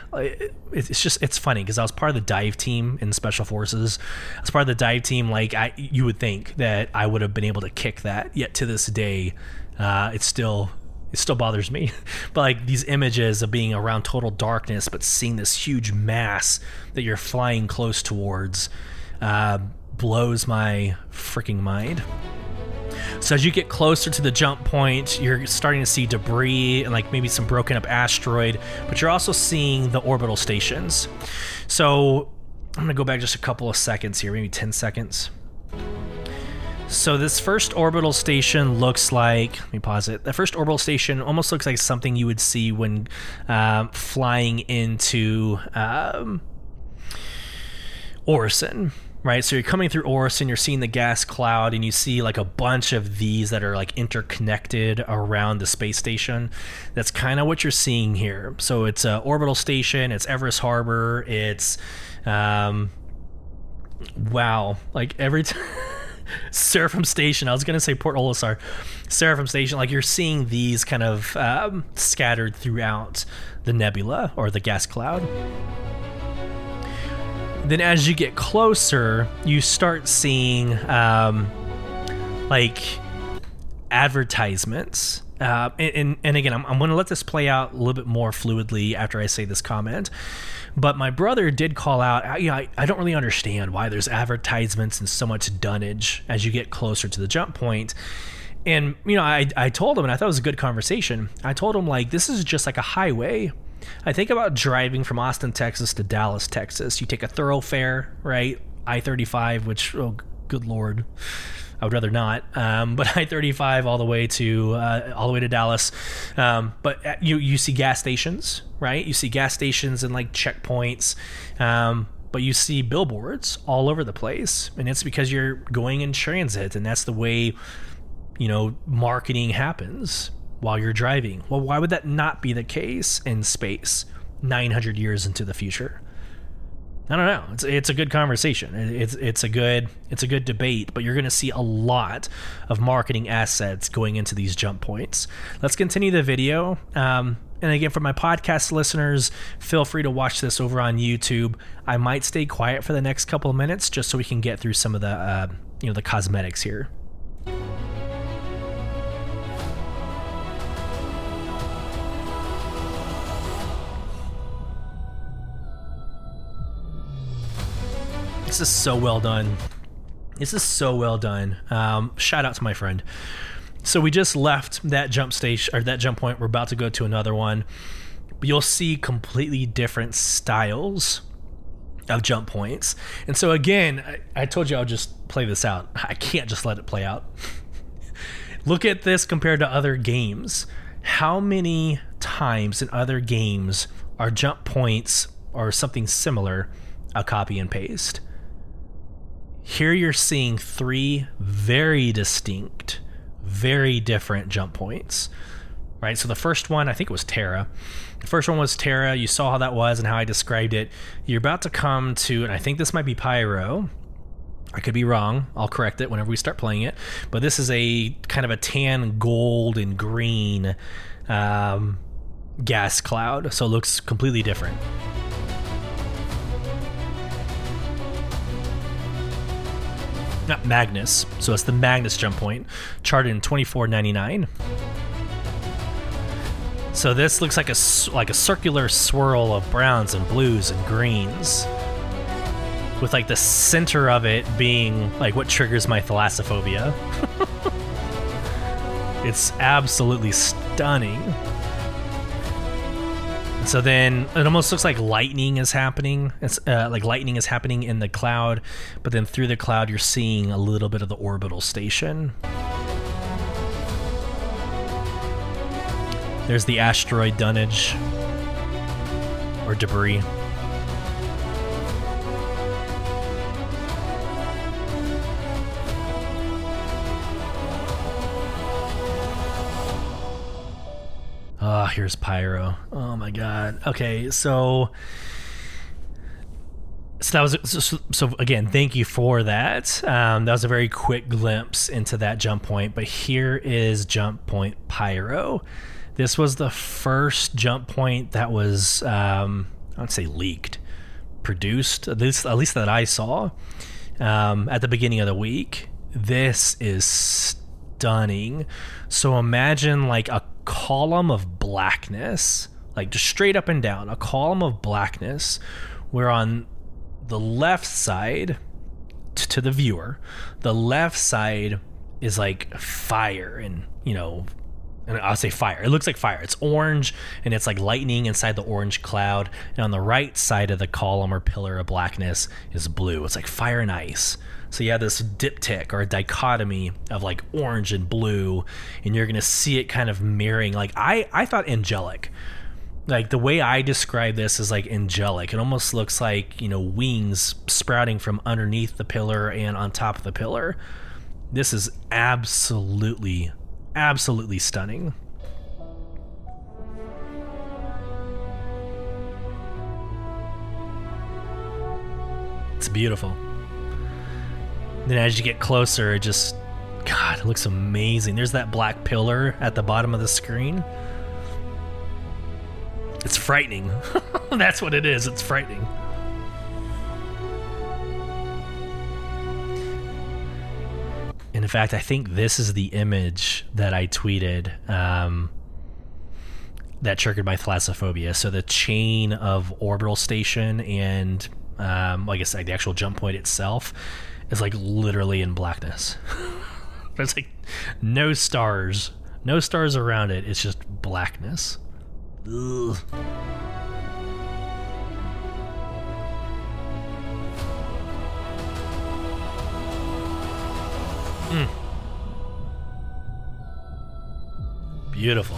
it's just it's funny because I was part of the dive team in special forces. As part of the dive team, like I, you would think that I would have been able to kick that. Yet to this day, uh, it still it still bothers me. [laughs] but like these images of being around total darkness, but seeing this huge mass that you're flying close towards, uh, blows my freaking mind. So as you get closer to the jump point, you're starting to see debris and like maybe some broken up asteroid, but you're also seeing the orbital stations. So I'm gonna go back just a couple of seconds here, maybe 10 seconds. So this first orbital station looks like, let me pause it. The first orbital station almost looks like something you would see when um, flying into um, Orison right? So you're coming through Orison, you're seeing the gas cloud, and you see like a bunch of these that are like interconnected around the space station. That's kind of what you're seeing here. So it's a orbital station, it's Everus Harbor, it's um, wow, like every time. [laughs] Seraphim Station. I was gonna say Port Olisar. Seraphim Station. Like you're seeing these kind of um, scattered throughout the nebula or the gas cloud. Then as you get closer, you start seeing um, like advertisements. Uh, and, and, and again, I'm, I'm going to let this play out a little bit more fluidly after I say this comment. But my brother did call out, you know, I, I don't really understand why there's advertisements and so much dunnage as you get closer to the jump point. And, you know, I, I told him, and I thought it was a good conversation. I told him, like, this is just like a highway I think about driving from Austin, Texas to Dallas, Texas. You take a thoroughfare, right? I 35, which, oh, good lord. I would rather not. Um, but [laughs] I thirty five all the way to uh, all the way to Dallas. Um, but uh, you you see gas stations, right? You see gas stations and like checkpoints. Um, but you see billboards all over the place, and it's because you're going in transit, and that's the way you know marketing happens while you're driving. Well, why would that not be the case in space 900 years into the future? I don't know. It's it's a good conversation. It's it's a good it's a good debate, but you're going to see a lot of marketing assets going into these jump points. Let's continue the video. Um, and again, for my podcast listeners, feel free to watch this over on YouTube. I might stay quiet for the next couple of minutes just so we can get through some of the uh, you know the cosmetics here. This is so well done. This is so well done. Um, shout out to my friend. So we just left that jump station or that jump point. We're about to go to another one. You'll see completely different styles of jump points. And so again, I, I told you I'll just play this out. [laughs] I can't just let it play out. [laughs] Look at this compared to other games. How many times in other games are jump points or something similar a copy and paste? Here you're seeing three very distinct, very different jump points. right? So the first one, I think it was Terra. The first one was Terra. You saw how that was and how I described it. You're about to come to, and I think this might be Pyro. I could be wrong. I'll correct it whenever we start playing it. But this is a kind of a tan gold and green um, gas cloud, so it looks completely different. Not Magnus, so it's the Magnus jump point, charted in 2499. So this looks like a like a circular swirl of browns and blues and greens with like the center of it being like what triggers my thalassophobia. [laughs] it's absolutely stunning. So then it almost looks like lightning is happening. It's uh, like lightning is happening in the cloud, but then through the cloud you're seeing a little bit of the orbital station. There's the asteroid dunnage or debris. Here's Pyro. Oh my god. Okay, so so that was so, so again. Thank you for that. Um, that was a very quick glimpse into that jump point. But here is jump point Pyro. This was the first jump point that was um, I would say leaked, produced at least at least that I saw um, at the beginning of the week. This is stunning. So imagine like a column of blackness, like just straight up and down, a column of blackness, where on the left side t- to the viewer, the left side is like fire and, you know, and I'll say fire. It looks like fire. It's orange and it's like lightning inside the orange cloud. And on the right side of the column or pillar of blackness is blue. It's like fire and ice. So you have this diptych or dichotomy of like orange and blue, and you're gonna see it kind of mirroring. Like I, I thought angelic. Like the way I describe this is like angelic. It almost looks like you know wings sprouting from underneath the pillar and on top of the pillar. This is absolutely, absolutely stunning. It's beautiful. Then as you get closer, it just God, it looks amazing. There's that black pillar at the bottom of the screen. It's frightening. [laughs] That's what it is. It's frightening. And in fact, I think this is the image that I tweeted um, that triggered my thalassophobia. So the chain of orbital station and, um, I guess, like the actual jump point itself is like literally in blackness. [laughs] There's like no stars, no stars around it. It's just blackness. Ugh. Mm. Beautiful.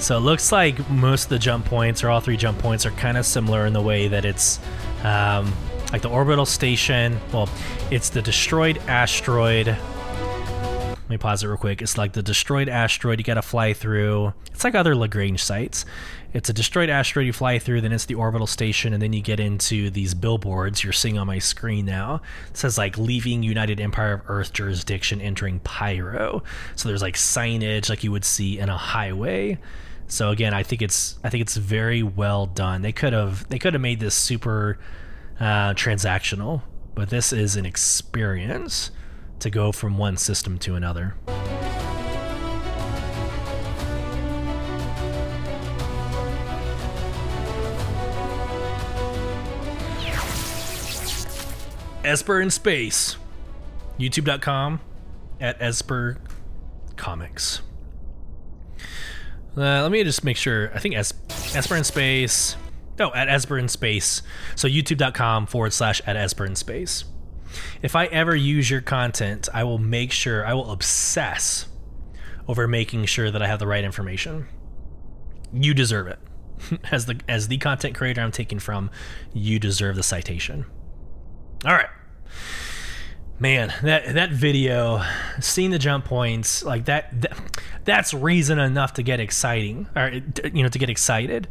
So it looks like most of the jump points, or all three jump points, are kind of similar in the way that it's um, like the orbital station. Well, it's the destroyed asteroid. Let me pause it real quick. It's like the destroyed asteroid you got to fly through. It's like other Lagrange sites. It's a destroyed asteroid you fly through, then it's the orbital station, and then you get into these billboards you're seeing on my screen now. It says like leaving United Empire of Earth jurisdiction, entering Pyro. So there's like signage like you would see in a highway. So again, I think it's I think it's very well done. They could have they could have made this super uh, transactional, but this is an experience to go from one system to another. Esper in Space. YouTube.com at Esper Comics. Uh, let me just make sure. I think es- Esper in Space. No, at Esper in Space. So youtube.com forward slash at Esper in Space. If I ever use your content, I will make sure, I will obsess over making sure that I have the right information. You deserve it. [laughs] As the as the content creator I'm taking from, you deserve the citation. All right. Man, that that video, seeing the jump points, like that, that that's reason enough to get exciting, or you know, to get excited.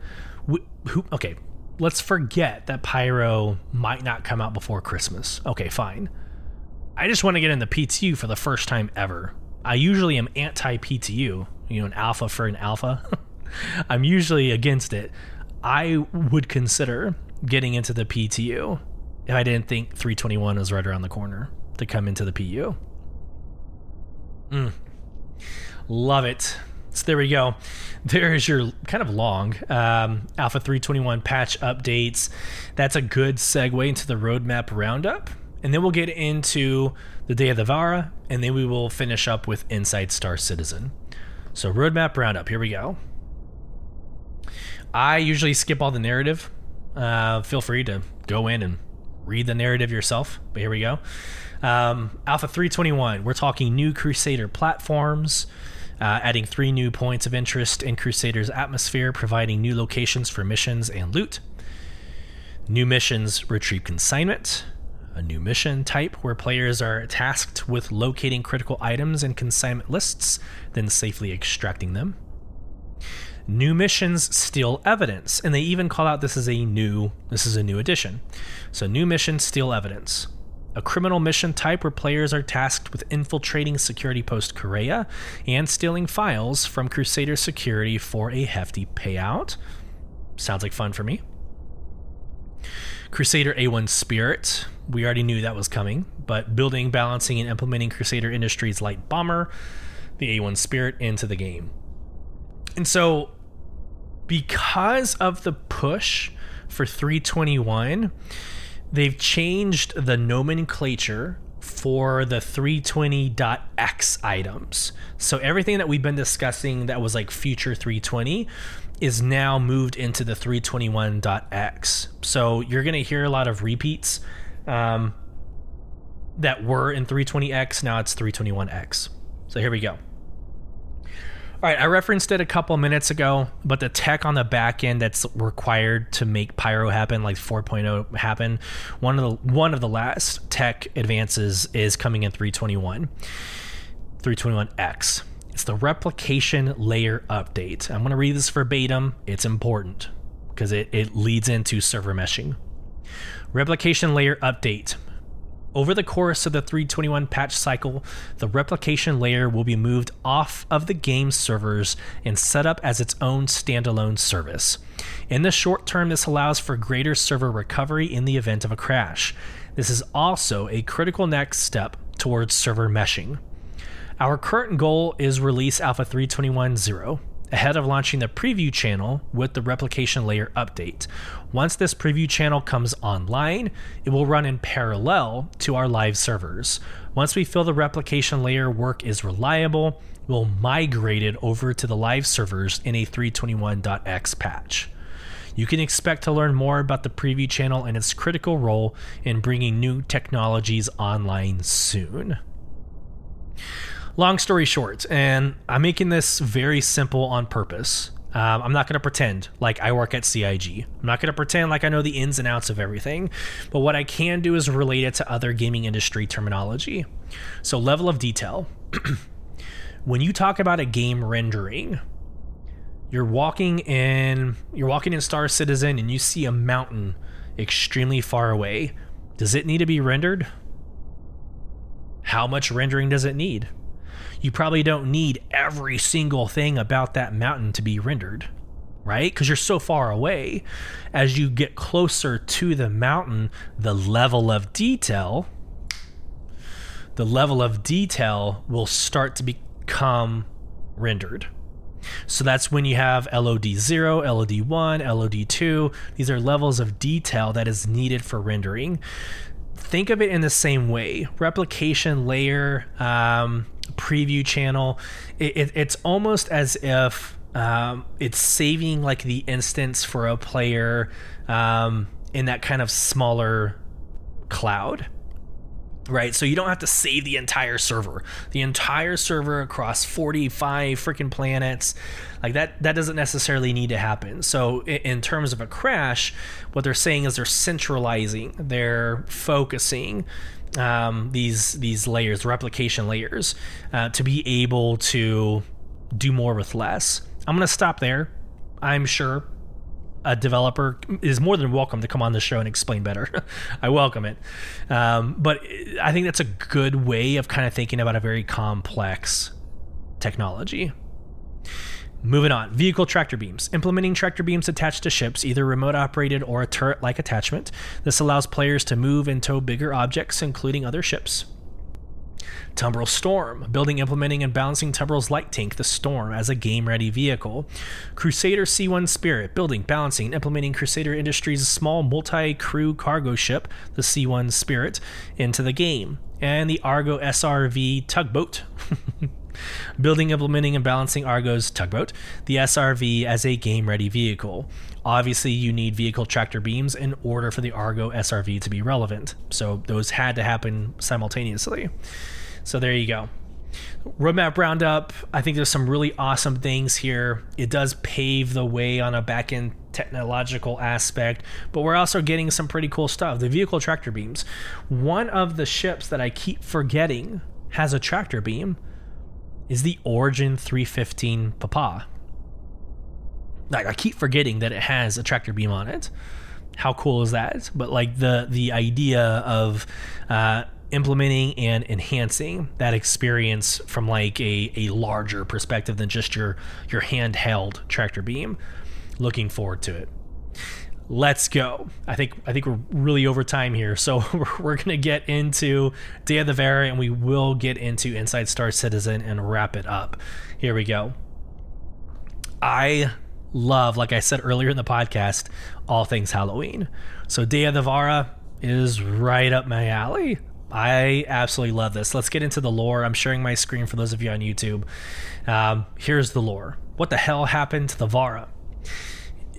Who, okay, let's forget that Pyro might not come out before Christmas. Okay, fine. I just want to get in the PTU for the first time ever. I usually am anti PTU, you know, an alpha for an alpha. [laughs] I'm usually against it. I would consider getting into the PTU if I didn't think 321 was right around the corner to come into the PU. Mm. Love it. So there we go. There is your kind of long um, Alpha 321 patch updates. That's a good segue into the roadmap roundup. And then we'll get into the Day of the Vara, and then we will finish up with Inside Star Citizen. So, roadmap roundup, here we go. I usually skip all the narrative. Uh, feel free to go in and read the narrative yourself, but here we go. Um, Alpha 321, we're talking new Crusader platforms, uh, adding three new points of interest in Crusader's atmosphere, providing new locations for missions and loot. New missions retrieve consignment, a new mission type where players are tasked with locating critical items in consignment lists, then safely extracting them. New missions steal evidence, and they even call out this is a new this is a new addition. So new missions steal evidence a criminal mission type where players are tasked with infiltrating security post Kareah and stealing files from Crusader security for a hefty payout. Sounds like fun for me. Crusader A1 Spirit, we already knew that was coming, but building, balancing, and implementing Crusader Industries Light Bomber, the A1 Spirit, into the game. And so, because of the push for 321, they've changed the nomenclature for the 320.x items. So everything that we've been discussing that was like future 320 is now moved into the 321.x. So you're going to hear a lot of repeats um, that were in 320x. Now it's 321x. So here we go. All right, I referenced it a couple minutes ago, but the tech on the back end that's required to make Pyro happen, like 4.0 happen, one of the one of the last tech advances is coming in 321, 321X. It's the replication layer update. I'm going to read this verbatim. It's important because it, it leads into server meshing. Replication layer update. Over the course of the 321 patch cycle, the replication layer will be moved off of the game's servers and set up as its own standalone service. In the short term, this allows for greater server recovery in the event of a crash. This is also a critical next step towards server meshing. Our current goal is release Alpha 321.0 ahead of launching the preview channel with the replication layer update. Once this preview channel comes online, it will run in parallel to our live servers. Once we feel the replication layer work is reliable, we'll migrate it over to the live servers in a 321.x patch. You can expect to learn more about the preview channel and its critical role in bringing new technologies online soon long story short, and I'm making this very simple on purpose. Um, I'm not going to pretend like I work at CIG. I'm not going to pretend like I know the ins and outs of everything. But what I can do is relate it to other gaming industry terminology. So, level of detail. [clears throat] when you talk about a game rendering, you're walking in you're walking in Star Citizen and you see a mountain extremely far away. Does it need to be rendered? How much rendering does it need? You probably don't need every single thing about that mountain to be rendered, right? Because you're so far away. As you get closer to the mountain, the level of detail, the level of detail will start to become rendered. So that's when you have LOD0, LOD1, LOD2. These are levels of detail that is needed for rendering. Think of it in the same way. Replication layer, um, preview channel, it, it, it's almost as if um, it's saving like the instance for a player um, in that kind of smaller cloud. right? So you don't have to save the entire server. The entire server across 45 freaking planets. Like that that doesn't necessarily need to happen. So in terms of a crash, what they're saying is they're centralizing, they're focusing um, these these layers, replication layers, uh, to be able to do more with less. I'm going to stop there. I'm sure a developer is more than welcome to come on the show and explain better. [laughs] I welcome it. Um, but I think that's a good way of kind of thinking about a very complex technology. Moving on, vehicle tractor beams. Implementing tractor beams attached to ships, either remote operated or a turret like attachment. This allows players to move and tow bigger objects, including other ships. Tumbril Storm, building, implementing, and balancing Tumbril's light tank, the Storm, as a game ready vehicle. Crusader C1 Spirit, building, balancing, implementing Crusader Industries' small multi crew cargo ship, the C1 Spirit, into the game. And the Argo SRV tugboat. [laughs] building, implementing, and balancing Argo's tugboat, the SRV as a game ready vehicle. Obviously, you need vehicle tractor beams in order for the Argo SRV to be relevant, so those had to happen simultaneously. So there you go. Roadmap roundup. I think there's some really awesome things here. It does pave the way on a back end technological aspect, but we're also getting some pretty cool stuff. The vehicle tractor beams. One of the ships that I keep forgetting has a tractor beam is the Origin 315 Papa. Like I keep forgetting that it has a tractor beam on it. How cool is that? But like the the idea of uh, implementing and enhancing that experience from like a, a larger perspective than just your your handheld tractor beam. Looking forward to it. Let's go. I think I think we're really over time here, so [laughs] we're, gonna get into Day of the Vara, and we will get into Inside Star Citizen and wrap it up. Here we go. I love, like I said earlier in the podcast, all things Halloween. So Day of the Vara is right up my alley. I absolutely love this. Let's get into the lore. I'm sharing my screen for those of you on YouTube. Um, here's the lore. What the hell happened to the Vara?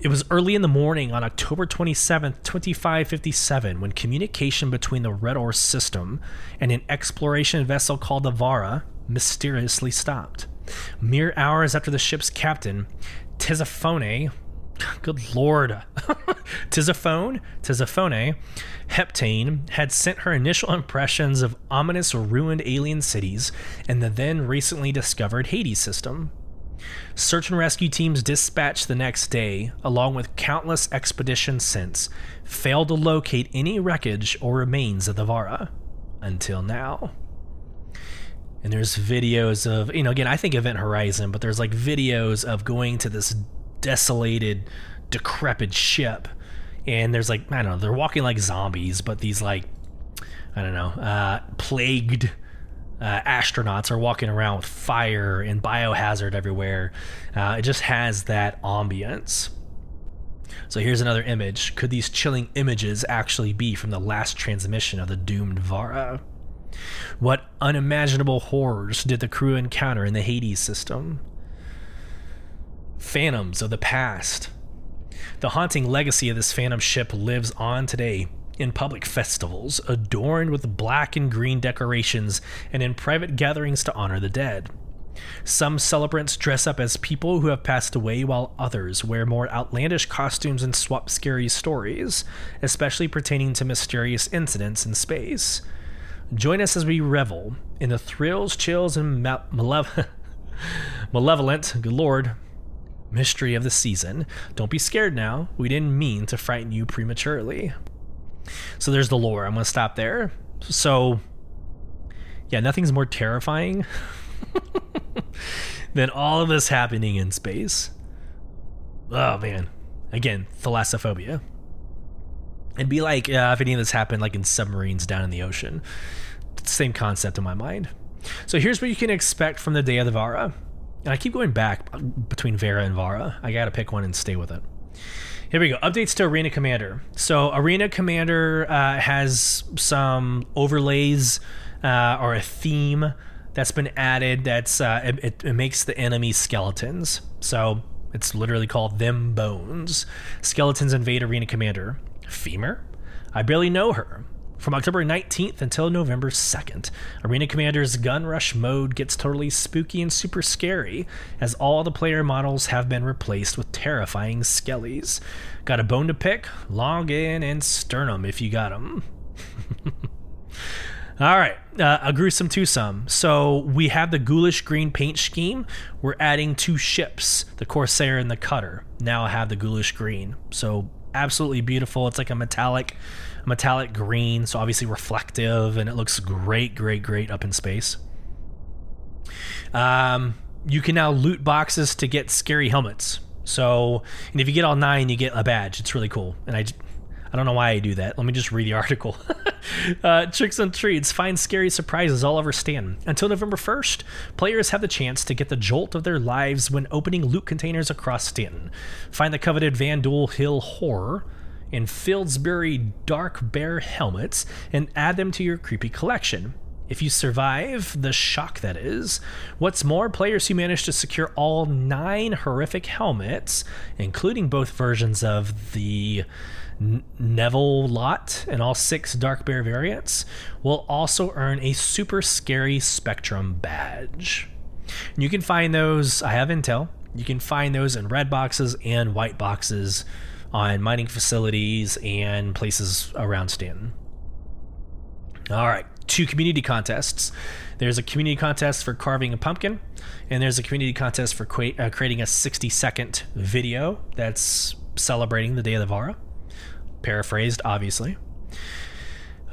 It was early in the morning on October 27th, 2557, when communication between the Red Ore system and an exploration vessel called the Vara mysteriously stopped. Mere hours after the ship's captain, Tisiphone, [laughs] good lord, [laughs] Tisiphone, Tisiphone, Heptane had sent her initial impressions of ominous ruined alien cities and the then recently discovered Hades system. Search and rescue teams dispatched the next day, along with countless expeditions since, failed to locate any wreckage or remains of the Vara. Until now. And there's videos of, you know, again, I think Event Horizon, but there's like videos of going to this desolated, decrepit ship. And there's like, I don't know, they're walking like zombies, but these like, I don't know, uh, plagued uh, astronauts are walking around with fire and biohazard everywhere. Uh, it just has that ambience. So here's another image. Could these chilling images actually be from the last transmission of the doomed Vara? What unimaginable horrors did the crew encounter in the Hades system? Phantoms of the past. The haunting legacy of this phantom ship lives on today in public festivals, adorned with black and green decorations, and in private gatherings to honor the dead. Some celebrants dress up as people who have passed away, while others wear more outlandish costumes and swap scary stories, especially pertaining to mysterious incidents in space. Join us as we revel in the thrills, chills, and malev- [laughs] malevolent, good lord, mystery of the season. Don't be scared now. We didn't mean to frighten you prematurely. So there's the lore. I'm going to stop there. So, yeah, nothing's more terrifying [laughs] than all of this happening in space. Oh, man. Again, thalassophobia. It'd be like uh, if any of this happened like in submarines down in the ocean. Same concept in my mind. So here's what you can expect from the day of the Vara. And I keep going back between Vera and Vara. I gotta pick one and stay with it. Here we go. Updates to Arena Commander. So Arena Commander uh, has some overlays uh, or a theme that's been added. That's uh, it, it, makes the enemy skeletons. So it's literally called them bones. Skeletons invade Arena Commander. Femur. I barely know her. From October 19th until November 2nd, Arena Commander's Gun Rush mode gets totally spooky and super scary, as all the player models have been replaced with terrifying skellies. Got a bone to pick? Log in and sternum if you got them. [laughs] All right, uh, a gruesome twosome. So we have the ghoulish green paint scheme. We're adding two ships, the Corsair and the Cutter. Now I have the ghoulish green. So absolutely beautiful. It's like a metallic metallic green, so obviously reflective, and it looks great, great, great up in space. Um, you can now loot boxes to get scary helmets. So, and if you get all nine, you get a badge. It's really cool. And I, I don't know why I do that. Let me just read the [laughs] article. [laughs] uh, tricks and treats. Find scary surprises all over Stanton. Until November 1st, players have the chance to get the jolt of their lives when opening loot containers across Stanton. Find the coveted Van Vandule Hill Horror in Fieldsbury Dark Bear helmets and add them to your creepy collection. If you survive the shock that is, what's more, players who manage to secure all nine horrific helmets, including both versions of the Neville Lott and all six Dark Bear variants, will also earn a super scary Spectrum badge. You can find those, I have intel, you can find those in red boxes and white boxes on mining facilities and places around Stanton. All right, two community contests. There's a community contest for carving a pumpkin, and there's a community contest for qu- uh, creating a 60 second video that's celebrating the Day of the Vara. Paraphrased, obviously.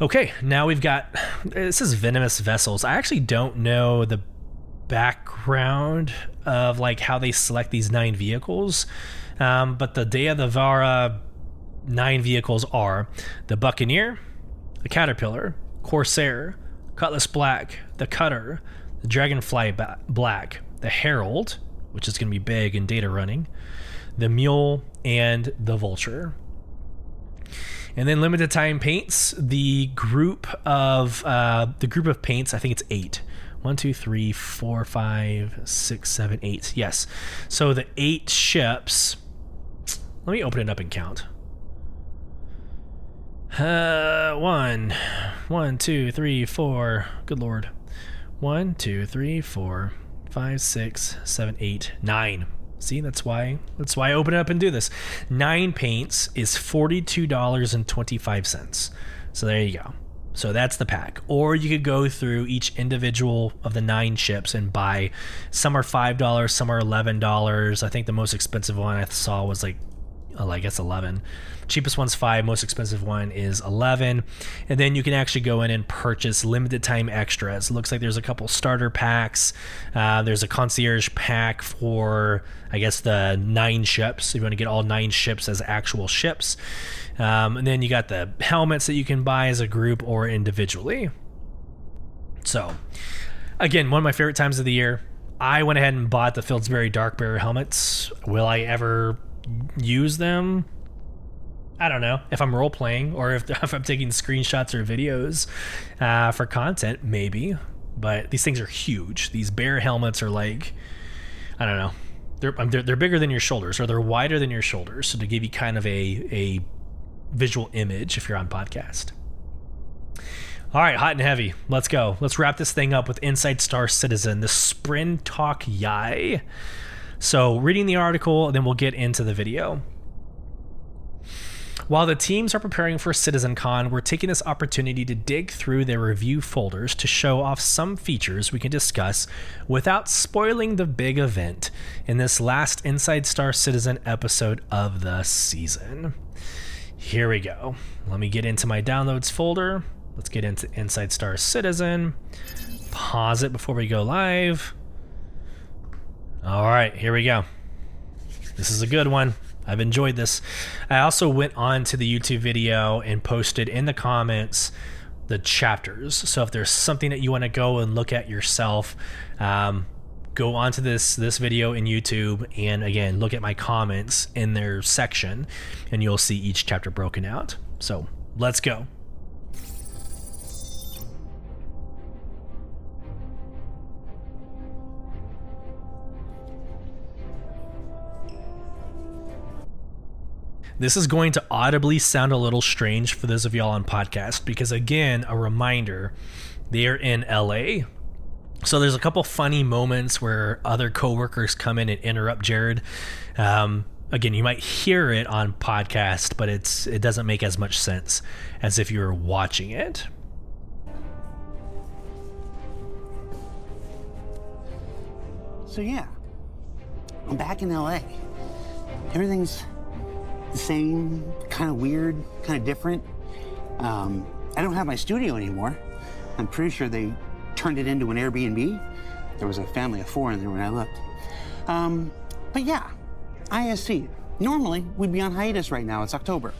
Okay, now we've got this is venomous vessels. I actually don't know the background of like how they select these nine vehicles. Um, but the Day of the Vara nine vehicles are the Buccaneer, the Caterpillar, Corsair, Cutlass Black, the Cutter, the Dragonfly Black, the Herald, which is going to be big in data running, the Mule, and the Vulture. And then limited time paints, the group of uh, the group of paints, I think it's eight. One, two, three, four, five, six, seven, eight. Yes. So the eight ships let me open it up and count. Uh, one, one, two, three, four. Good lord. One, two, three, four, five, six, seven, eight, nine. See, that's why that's why I open it up and do this. Nine paints is forty-two dollars and twenty-five cents. So there you go. So that's the pack. Or you could go through each individual of the nine ships and buy. Some are five dollars, some are eleven dollars. I think the most expensive one I saw was like well, I guess 11. Cheapest one's 5, most expensive one is 11. And then you can actually go in and purchase limited time extras. It looks like there's a couple starter packs. Uh, there's a concierge pack for, I guess, the nine ships. If you want to get all nine ships as actual ships. Um, and then you got the helmets that you can buy as a group or individually. So, again, one of my favorite times of the year. I went ahead and bought the Fieldsbury Dark Bear helmets. Will I ever use them I don't know if I'm role playing or if, [laughs] if I'm taking screenshots or videos uh, for content, maybe. But these things are huge. These bear helmets are like, I don't know, they're, um, they're they're bigger than your shoulders or they're wider than your shoulders. So to give you kind of a a visual image if you're on podcast. All right, hot and heavy. Let's go. Let's wrap this thing up with Inside Star Citizen, the Sprin Talk Yai. So, reading the article, then we'll get into the video. While the teams are preparing for CitizenCon, we're taking this opportunity to dig through their review folders to show off some features we can discuss without spoiling the big event in this last Inside Star Citizen episode of the season. Here we go. Let me get into my downloads folder. Let's get into Inside Star Citizen. Pause it before we go live. All right, here we go. This is a good one. I've enjoyed this. I also went on to the YouTube video and posted in the comments the chapters. So if there's something that you want to go and look at yourself, um, go onto this this video in YouTube and again look at my comments in their section, and you'll see each chapter broken out. So let's go. This is going to audibly sound a little strange for those of y'all on podcast because, again, a reminder they're in LA. So there's a couple funny moments where other coworkers come in and interrupt Jared. Um, again, you might hear it on podcast, but it's it doesn't make as much sense as if you were watching it. So yeah, I'm back in LA. Everything's the same, kind of weird, kind of different. Um, I don't have my studio anymore. I'm pretty sure they turned it into an Airbnb. There was a family of four in there when I looked. Um, but yeah, ISC. Normally, we'd be on hiatus right now. It's October.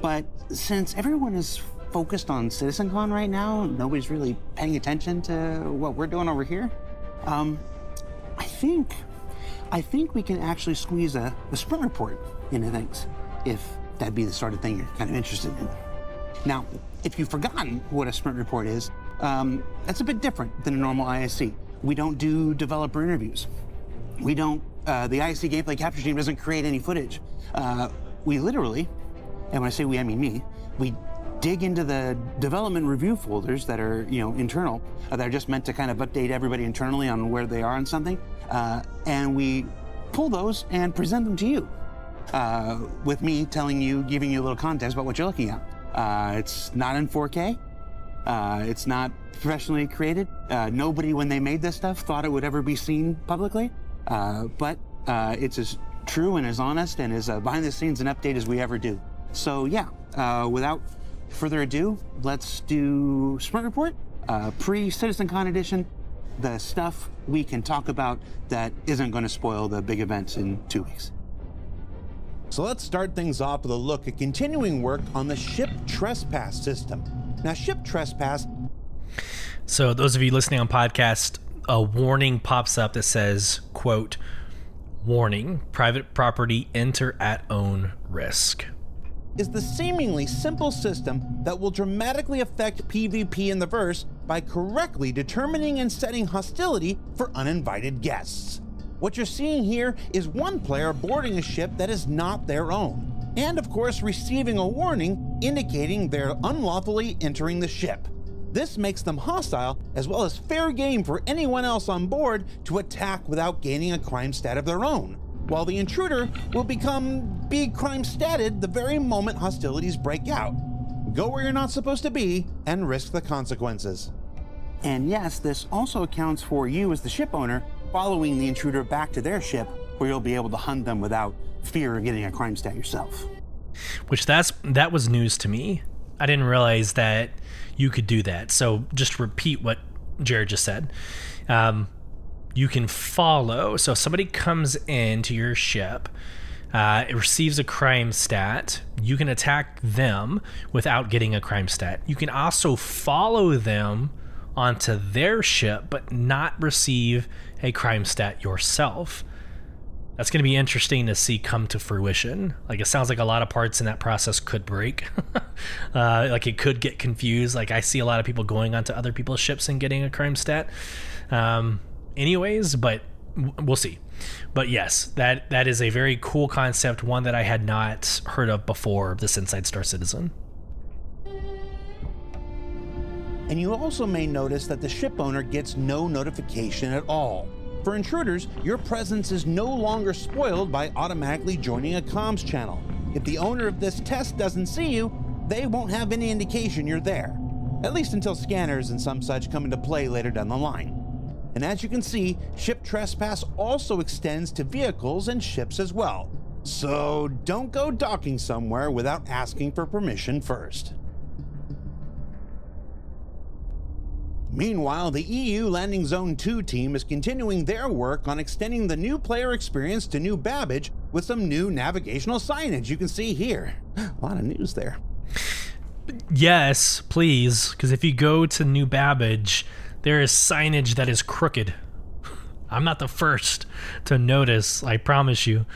But since everyone is focused on CitizenCon right now, nobody's really paying attention to what we're doing over here. Um, I think, I think we can actually squeeze a, a sprint report into things, if that'd be the sort of thing you're kind of interested in. Now, if you've forgotten what a sprint report is, um, that's a bit different than a normal ISC. We don't do developer interviews. We don't, uh, the ISC gameplay capture team doesn't create any footage. Uh, we literally, and when I say we, I mean me, we dig into the development review folders that are, you know, internal, uh, that are just meant to kind of update everybody internally on where they are on something, uh, and we pull those and present them to you. Uh, with me telling you, giving you a little context about what you're looking at. Uh, it's not in 4K. Uh, it's not professionally created. Uh, nobody, when they made this stuff, thought it would ever be seen publicly. Uh, but uh, it's as true and as honest and as behind the scenes an update as we ever do. So yeah, without further ado, let's do Sprint Report, pre CitizenCon edition, the stuff we can talk about that isn't going to spoil the big events in two weeks. So let's start things off with a look at continuing work on the ship trespass system. Now, ship trespass. So, those of you listening on podcast, a warning pops up that says, quote, warning, private property enter at own risk. Is the seemingly simple system that will dramatically affect PvP in the verse by correctly determining and setting hostility for uninvited guests. What you're seeing here is one player boarding a ship that is not their own, and of course receiving a warning indicating they're unlawfully entering the ship. This makes them hostile as well as fair game for anyone else on board to attack without gaining a crime stat of their own, while the intruder will become big crime statted the very moment hostilities break out. Go where you're not supposed to be and risk the consequences. And yes, this also accounts for you as the ship owner following the intruder back to their ship where you'll be able to hunt them without fear of getting a crime stat yourself. Which that's that was news to me. I didn't realize that you could do that. So just repeat what Jared just said. Um, you can follow. So if somebody comes into your ship, uh, it receives a crime stat. You can attack them without getting a crime stat. You can also follow them onto their ship, but not receive a crime stat yourself. That's going to be interesting to see come to fruition. Like it sounds like a lot of parts in that process could break. [laughs] uh, like it could get confused. Like I see a lot of people going onto other people's ships and getting a crime stat. Um, anyways, but we'll see. But yes, that that is a very cool concept, one that I had not heard of before. This Inside Star Citizen. And you also may notice that the ship owner gets no notification at all. For intruders, your presence is no longer spoiled by automatically joining a comms channel. If the owner of this test doesn't see you, they won't have any indication you're there, at least until scanners and some such come into play later down the line. And as you can see, ship trespass also extends to vehicles and ships as well. So don't go docking somewhere without asking for permission first. Meanwhile, the EU Landing Zone 2 team is continuing their work on extending the new player experience to New Babbage with some new navigational signage you can see here. A lot of news there. Yes, please, because if you go to New Babbage, there is signage that is crooked. [laughs] I'm not the first to notice, I promise you.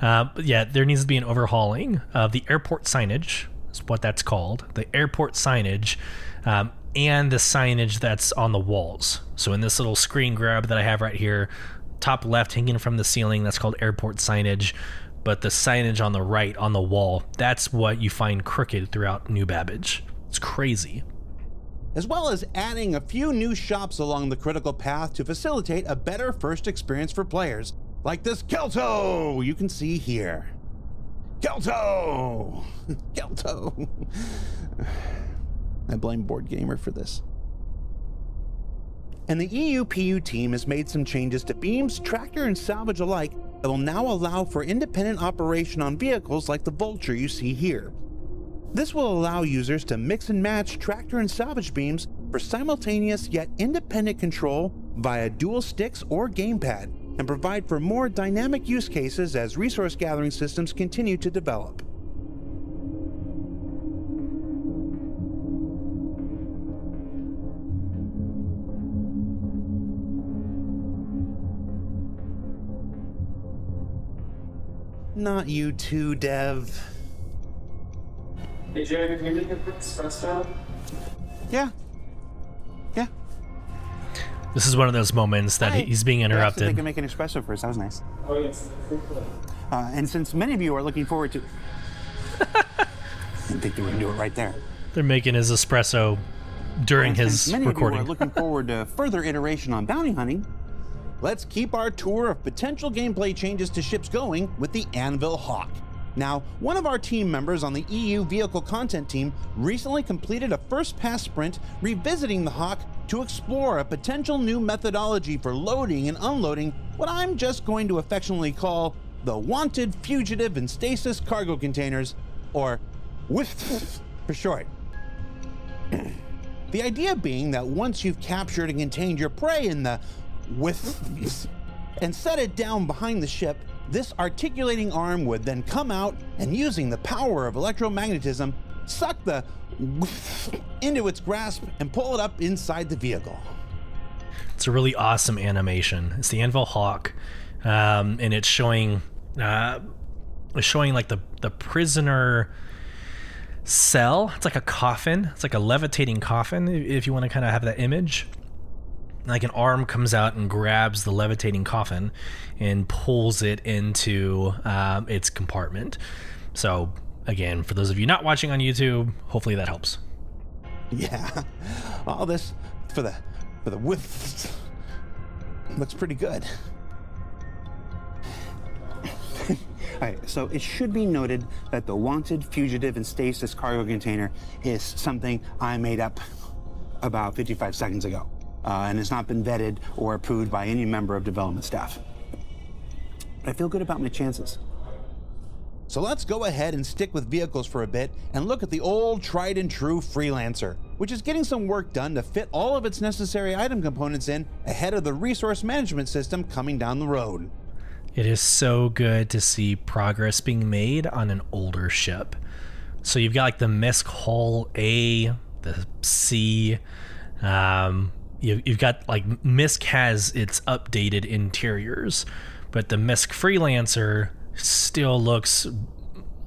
Uh, but yeah, there needs to be an overhauling of the airport signage, is what that's called. The airport signage. Um, and the signage that's on the walls. So in this little screen grab that I have right here, top left hanging from the ceiling, that's called airport signage. but the signage on the right on the wall, that's what you find crooked throughout New Babbage. It's crazy. As well as adding a few new shops along the critical path to facilitate a better first experience for players, like this Kel-To you can see here. Kel-To! [laughs] Kel-To! [laughs] I blame BoredGamer for this. And the EUPU team has made some changes to beams, tractor, and salvage alike that will now allow for independent operation on vehicles like the Vulture you see here. This will allow users to mix and match tractor and salvage beams for simultaneous yet independent control via dual sticks or gamepad and provide for more dynamic use cases as resource gathering systems continue to develop. Not you too, Dev. Hey Jerry, can you make a quick espresso? Yeah. Yeah. This is one of those moments that Hi. he's being You asked if They interrupted. can make an espresso first. That was nice. Oh yes. Uh, and since many of you are looking forward to, [laughs] I didn't think you would do it right there. They're making his espresso during And his since many of you are looking forward to [laughs] further iteration on bounty hunting, Let's keep our tour of potential gameplay changes to ships going with the Anvil Hawk. Now, one of our team members on the EU vehicle content team recently completed a first pass sprint revisiting the Hawk to explore a potential new methodology for loading and unloading what I'm just going to affectionately call the Wanted Fugitive and Stasis Cargo Containers, or WISF for short. [clears throat] The idea being that once you've captured and contained your prey in the with and set it down behind the ship, this articulating arm would then come out and using the power of electromagnetism, suck the [laughs] into its grasp and pull it up inside the vehicle. It's a really awesome animation. It's the Anvil Hawk, um, and it's showing uh, showing like the the prisoner cell. It's like a coffin. It's like a levitating coffin. If you want to kind of have that image, like an arm comes out and grabs the levitating coffin and pulls it into um, its compartment. So again, for those of you not watching on YouTube, hopefully that helps. Yeah, [laughs] all this for the for the with looks pretty good. All right, so it should be noted that the wanted fugitive and stasis cargo container is something I made up about 55 seconds ago, uh, and has not been vetted or approved by any member of development staff. But I feel good about my chances. So let's go ahead and stick with vehicles for a bit and look at the old tried and true Freelancer, which is getting some work done to fit all of its necessary item components in ahead of the resource management system coming down the road. It is so good to see progress being made on an older ship. So you've got like the MISC Hull A, the C. Um, you, you've got like MISC has its updated interiors, but the MISC Freelancer still looks.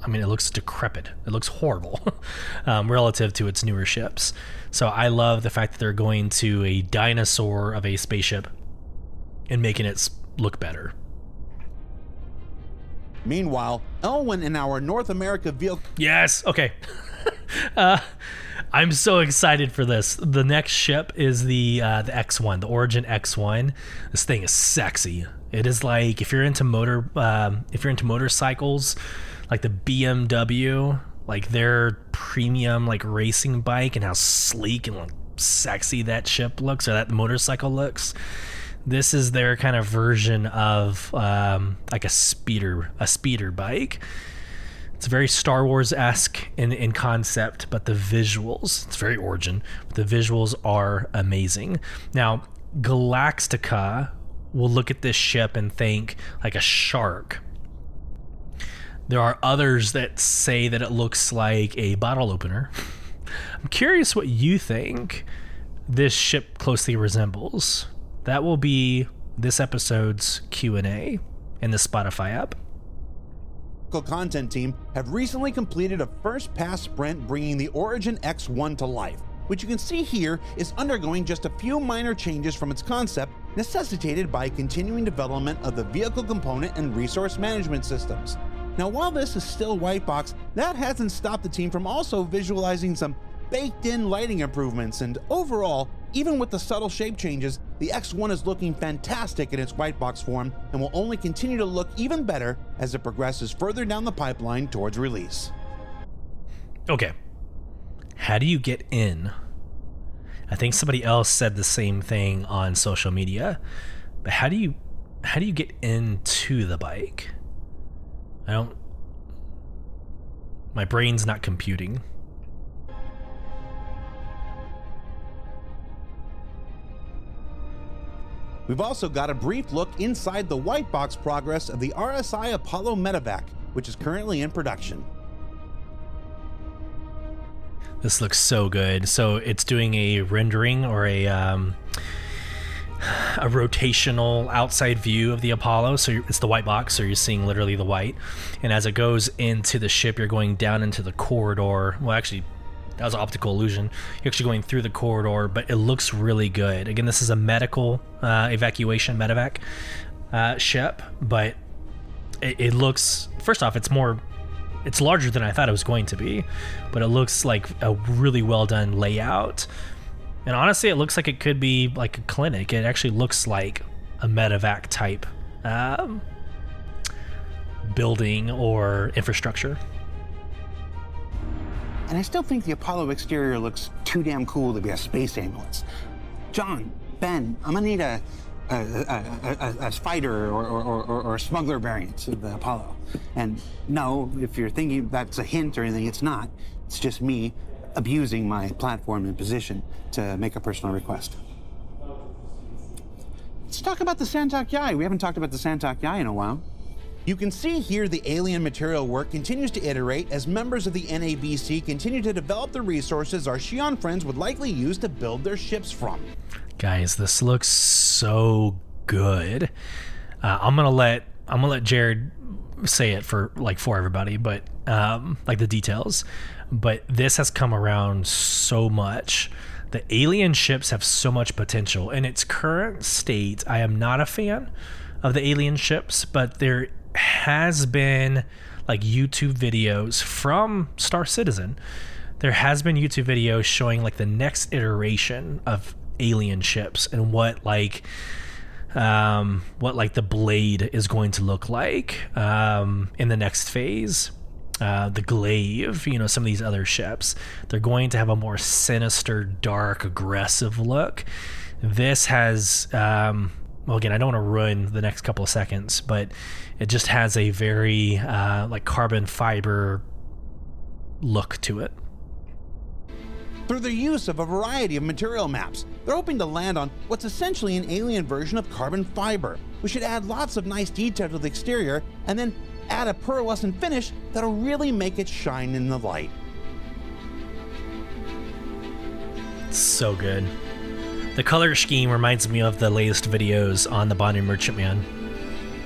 I mean, it looks decrepit. It looks horrible [laughs] um, relative to its newer ships. So I love the fact that they're going to a dinosaur of a spaceship and making it look better. Meanwhile, Elwyn in our North America vehicle Yes. Okay. [laughs] [laughs] uh, I'm so excited for this. The next ship is the uh, the X1, the Origin X1. This thing is sexy. It is like if you're into motor, um, if you're into motorcycles, like the BMW, like their premium like racing bike, and how sleek and like sexy that ship looks or that motorcycle looks. This is their kind of version of um, like a speeder, a speeder bike. It's very Star Wars esque in, in concept, but the visuals, it's very origin, the visuals are amazing. Now, Galactica will look at this ship and think like a shark. There are others that say that it looks like a bottle opener. I'm curious what you think this ship closely resembles. That will be this episode's Q&A in the Spotify app. Content team have recently completed a first pass sprint bringing the Origin X1 to life, which you can see here is undergoing just a few minor changes from its concept necessitated by continuing development of the vehicle component and resource management systems. Now, while this is still white box, that hasn't stopped the team from also visualizing some baked in lighting improvements, and overall, even with the subtle shape changes, the X1 is looking fantastic in its white box form and will only continue to look even better as it progresses further down the pipeline towards release. Okay. How do you get in? I think somebody else said the same thing on social media. But how do you how do you get into the bike? I don't my brain's not computing. We've also got a brief look inside the white box progress of the RSI Apollo Medevac, which is currently in production. This looks so good. So it's doing a rendering or a um, a rotational outside view of the Apollo. So it's the white box, so you're seeing literally the white. And as it goes into the ship, you're going down into the corridor. Well, actually, that was optical illusion. You're actually going through the corridor, but it looks really good. Again, this is a medical uh, evacuation medevac uh, ship, but it, it looks. First off, it's more. It's larger than I thought it was going to be, but it looks like a really well done layout. And honestly, it looks like it could be like a clinic. It actually looks like a medevac type um, building or infrastructure. And I still think the Apollo exterior looks too damn cool to be a space ambulance. John, Ben, I'm gonna need a a, a, a, a fighter or, or, or, or, a smuggler variant of the Apollo. And no, if you're thinking that's a hint or anything, it's not. It's just me abusing my platform and position to make a personal request. Let's talk about the Santok Yai. We haven't talked about the Santok Yai in a while. You can see here the alien material work continues to iterate as members of the NABC continue to develop the resources our Xi'an friends would likely use to build their ships from. Guys, this looks so good. Uh, I'm gonna let I'm gonna let Jared say it for like for everybody, but um, like the details. But this has come around so much. The alien ships have so much potential. In its current state, I am not a fan of the alien ships, but there has been like YouTube videos from Star Citizen. There has been YouTube videos showing like the next iteration of alien ships and what like um what like the blade is going to look like um in the next phase. Uh, the glaive, you know, some of these other ships, they're going to have a more sinister, dark, aggressive look. This has um, well again i don't want to ruin the next couple of seconds but it just has a very uh, like carbon fiber look to it. Through the use of a variety of material maps they're hoping to land on what's essentially an alien version of carbon fiber. We should add lots of nice detail to the exterior and then add a pearlescent finish that'll really make it shine in the light. So good the color scheme reminds me of the latest videos on the Banu Merchantman.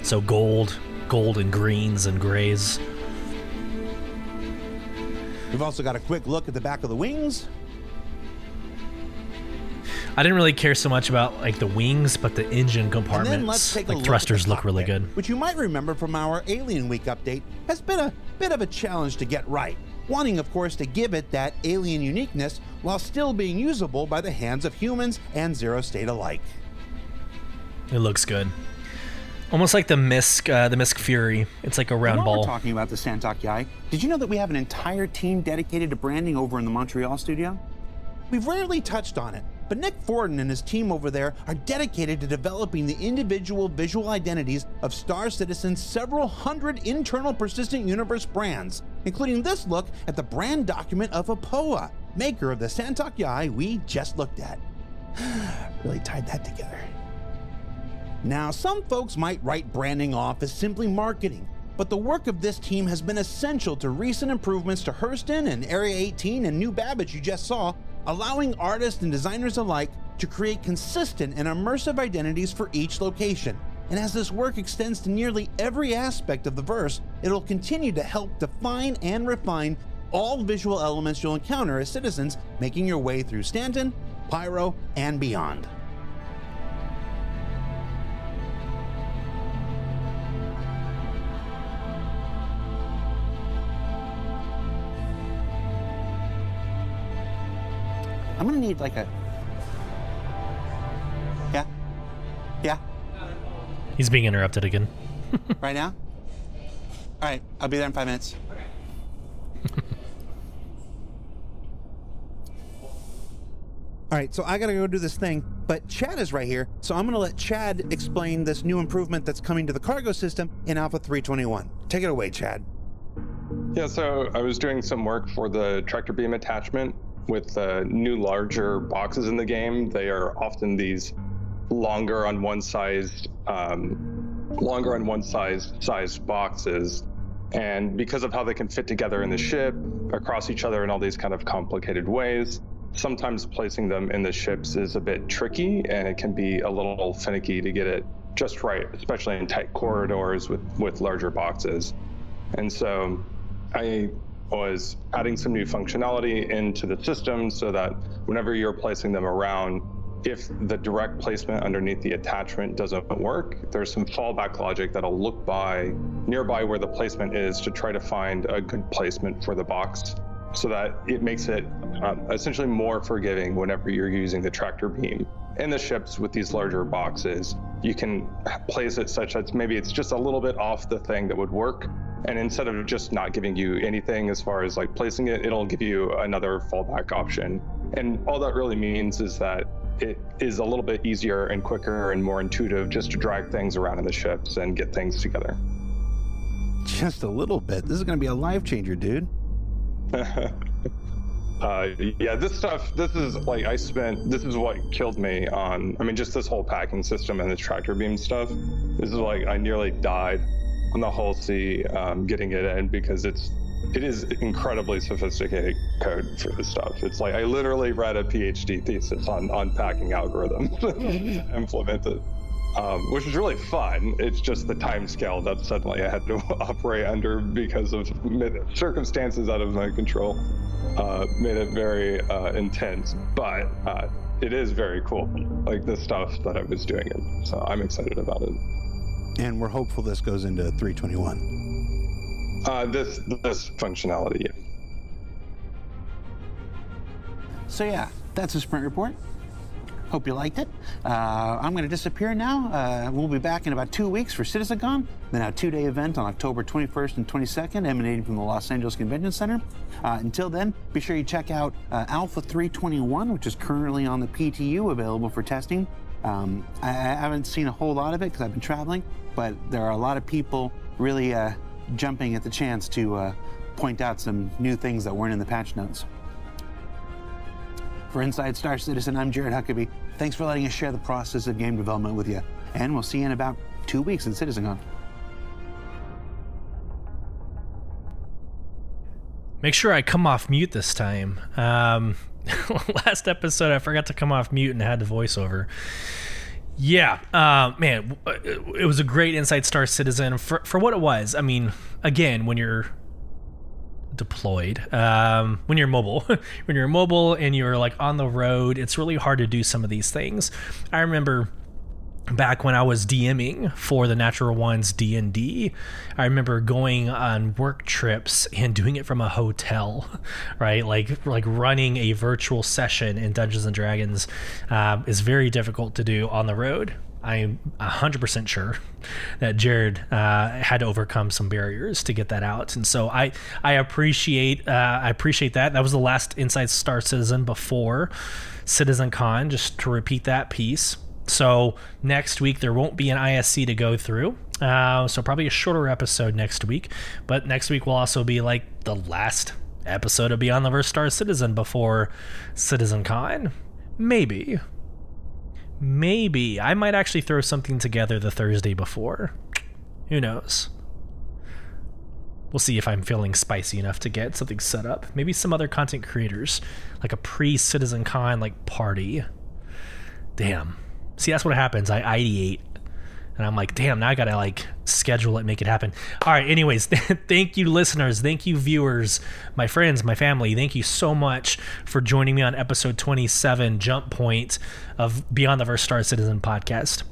So gold, gold and greens and grays. We've also got a quick look at the back of the wings. I didn't really care so much about like the wings, but the engine compartments, and then let's take a like look thrusters, look really good. Which you might remember from our Alien Week update has been a bit of a challenge to get right wanting, of course, to give it that alien uniqueness while still being usable by the hands of humans and Zero State alike. It looks good. Almost like the MISC, uh, the MISC Fury. It's like a round ball. we're talking about the Santok Yai, did you know that we have an entire team dedicated to branding over in the Montreal studio? We've rarely touched on it, but Nick Forden and his team over there are dedicated to developing the individual visual identities of Star Citizen's several hundred internal persistent universe brands, including this look at the brand document of Aopoa, maker of the Santok Yai we just looked at. [sighs] really tied that together. Now, some folks might write branding off as simply marketing, but the work of this team has been essential to recent improvements to Hurston and Area 18 and New Babbage you just saw, allowing artists and designers alike to create consistent and immersive identities for each location. And as this work extends to nearly every aspect of the verse, it'll continue to help define and refine all visual elements you'll encounter as citizens making your way through Stanton, Pyro, and beyond. I'm gonna need like a. Yeah? Yeah? He's being interrupted again. [laughs] Right now? All right, I'll be there in five minutes. [laughs] All right, so I gotta go do this thing, but Chad is right here, so I'm gonna let Chad explain this new improvement that's coming to the cargo system in Alpha 321. Take it away, Chad. Yeah, so I was doing some work for the tractor beam attachment with uh, new larger boxes in the game. They are often these longer on one size, um, longer on one size size boxes, and because of how they can fit together in the ship, across each other in all these kind of complicated ways, sometimes placing them in the ships is a bit tricky, and it can be a little finicky to get it just right, especially in tight corridors with with larger boxes. And so I was adding some new functionality into the system so that whenever you're placing them around, if the direct placement underneath the attachment doesn't work, there's some fallback logic that'll look by nearby where the placement is to try to find a good placement for the box so that it makes it um, essentially more forgiving whenever you're using the tractor beam. In the ships with these larger boxes, you can place it such that maybe it's just a little bit off the thing that would work. And instead of just not giving you anything as far as like placing it, it'll give you another fallback option. And all that really means is that it is a little bit easier and quicker and more intuitive just to drag things around in the ships and get things together. Just a little bit. This is gonna be a life changer, dude. [laughs] uh, yeah, this stuff, this is like I spent, this is what killed me on, I mean, just this whole packing system and the tractor beam stuff. This is like I nearly died on the C um, getting it in because it's, it is incredibly sophisticated code for this stuff. It's like I literally read a PhD thesis on unpacking algorithms [laughs] implemented, um, which is really fun. It's just the time scale that suddenly I had to [laughs] operate under because of circumstances out of my control uh, made it very uh, intense. But uh, it is very cool, like the stuff that I was doing it. So I'm excited about it. And we're hopeful this goes into 321. Uh, this this functionality, yeah. So yeah, that's a sprint report. Hope you liked it. Uh, I'm going to disappear now. Uh, we'll be back in about two weeks for CitizenCon, then a two-day event on October 21st and 22nd, emanating from the Los Angeles Convention Center. Uh, until then, be sure you check out uh, Alpha 321, which is currently on the PTU, available for testing. Um, I, I haven't seen a whole lot of it because I've been traveling, but there are a lot of people really uh, jumping at the chance to uh, point out some new things that weren't in the patch notes. For Inside Star Citizen, I'm Jared Huckabee. Thanks for letting us share the process of game development with you. And we'll see you in about two weeks in CitizenCon. Make sure I come off mute this time. Um, [laughs] last episode, I forgot to come off mute and had the voiceover. Yeah, uh, man, it was a great Inside Star Citizen for for what it was. I mean, again, when you're deployed, um, when you're mobile, [laughs] when you're mobile and you're like on the road, it's really hard to do some of these things. I remember back when I was DMing for the Natural Ones D&D, I remember going on work trips and doing it from a hotel, [laughs] right? Like like running a virtual session in Dungeons and Dragons um, is very difficult to do on the road. I'm 100% sure [laughs] that Jared uh, had to overcome some barriers to get that out, and so I I appreciate uh, I appreciate that. That was the last Inside Star Citizen before Citizen Con. Just to repeat that piece. So next week there won't be an ISC to go through. Uh, so probably a shorter episode next week. But next week will also be like the last episode of Beyond the Verse Star Citizen before Citizen Con. Maybe. Maybe. I might actually throw something together the Thursday before. Who knows? We'll see if I'm feeling spicy enough to get something set up. Maybe some other content creators, like a pre Citizen Con like party. Damn. See, that's what happens. I ideate. And I'm like, damn, now I gotta like schedule it, make it happen. All right, anyways, [laughs] thank you, listeners. Thank you, viewers, my friends, my family. Thank you so much for joining me on episode 27, Jump Point of Beyond the Verse Star Citizen podcast.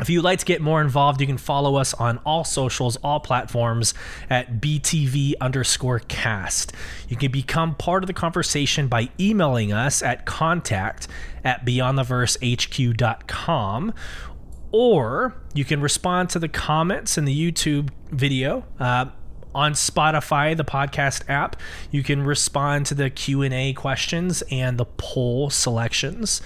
If you'd like to get more involved, you can follow us on all socials, all platforms at BTV underscore cast. You can become part of the conversation by emailing us at contact at beyondtheversehq.com or you can respond to the comments in the YouTube video. Uh, on Spotify, the podcast app, you can respond to the Q and A questions and the poll selections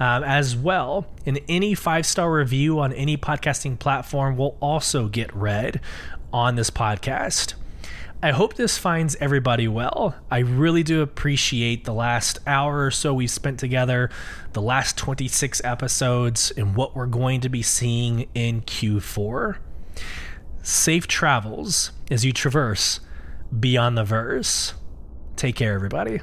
um, as well. And any five star review on any podcasting platform will also get read on this podcast. I hope this finds everybody well. I really do appreciate the last hour or so we spent together, the last 26 episodes, and what we're going to be seeing in Q4 safe travels as you traverse beyond the verse. Take care, everybody.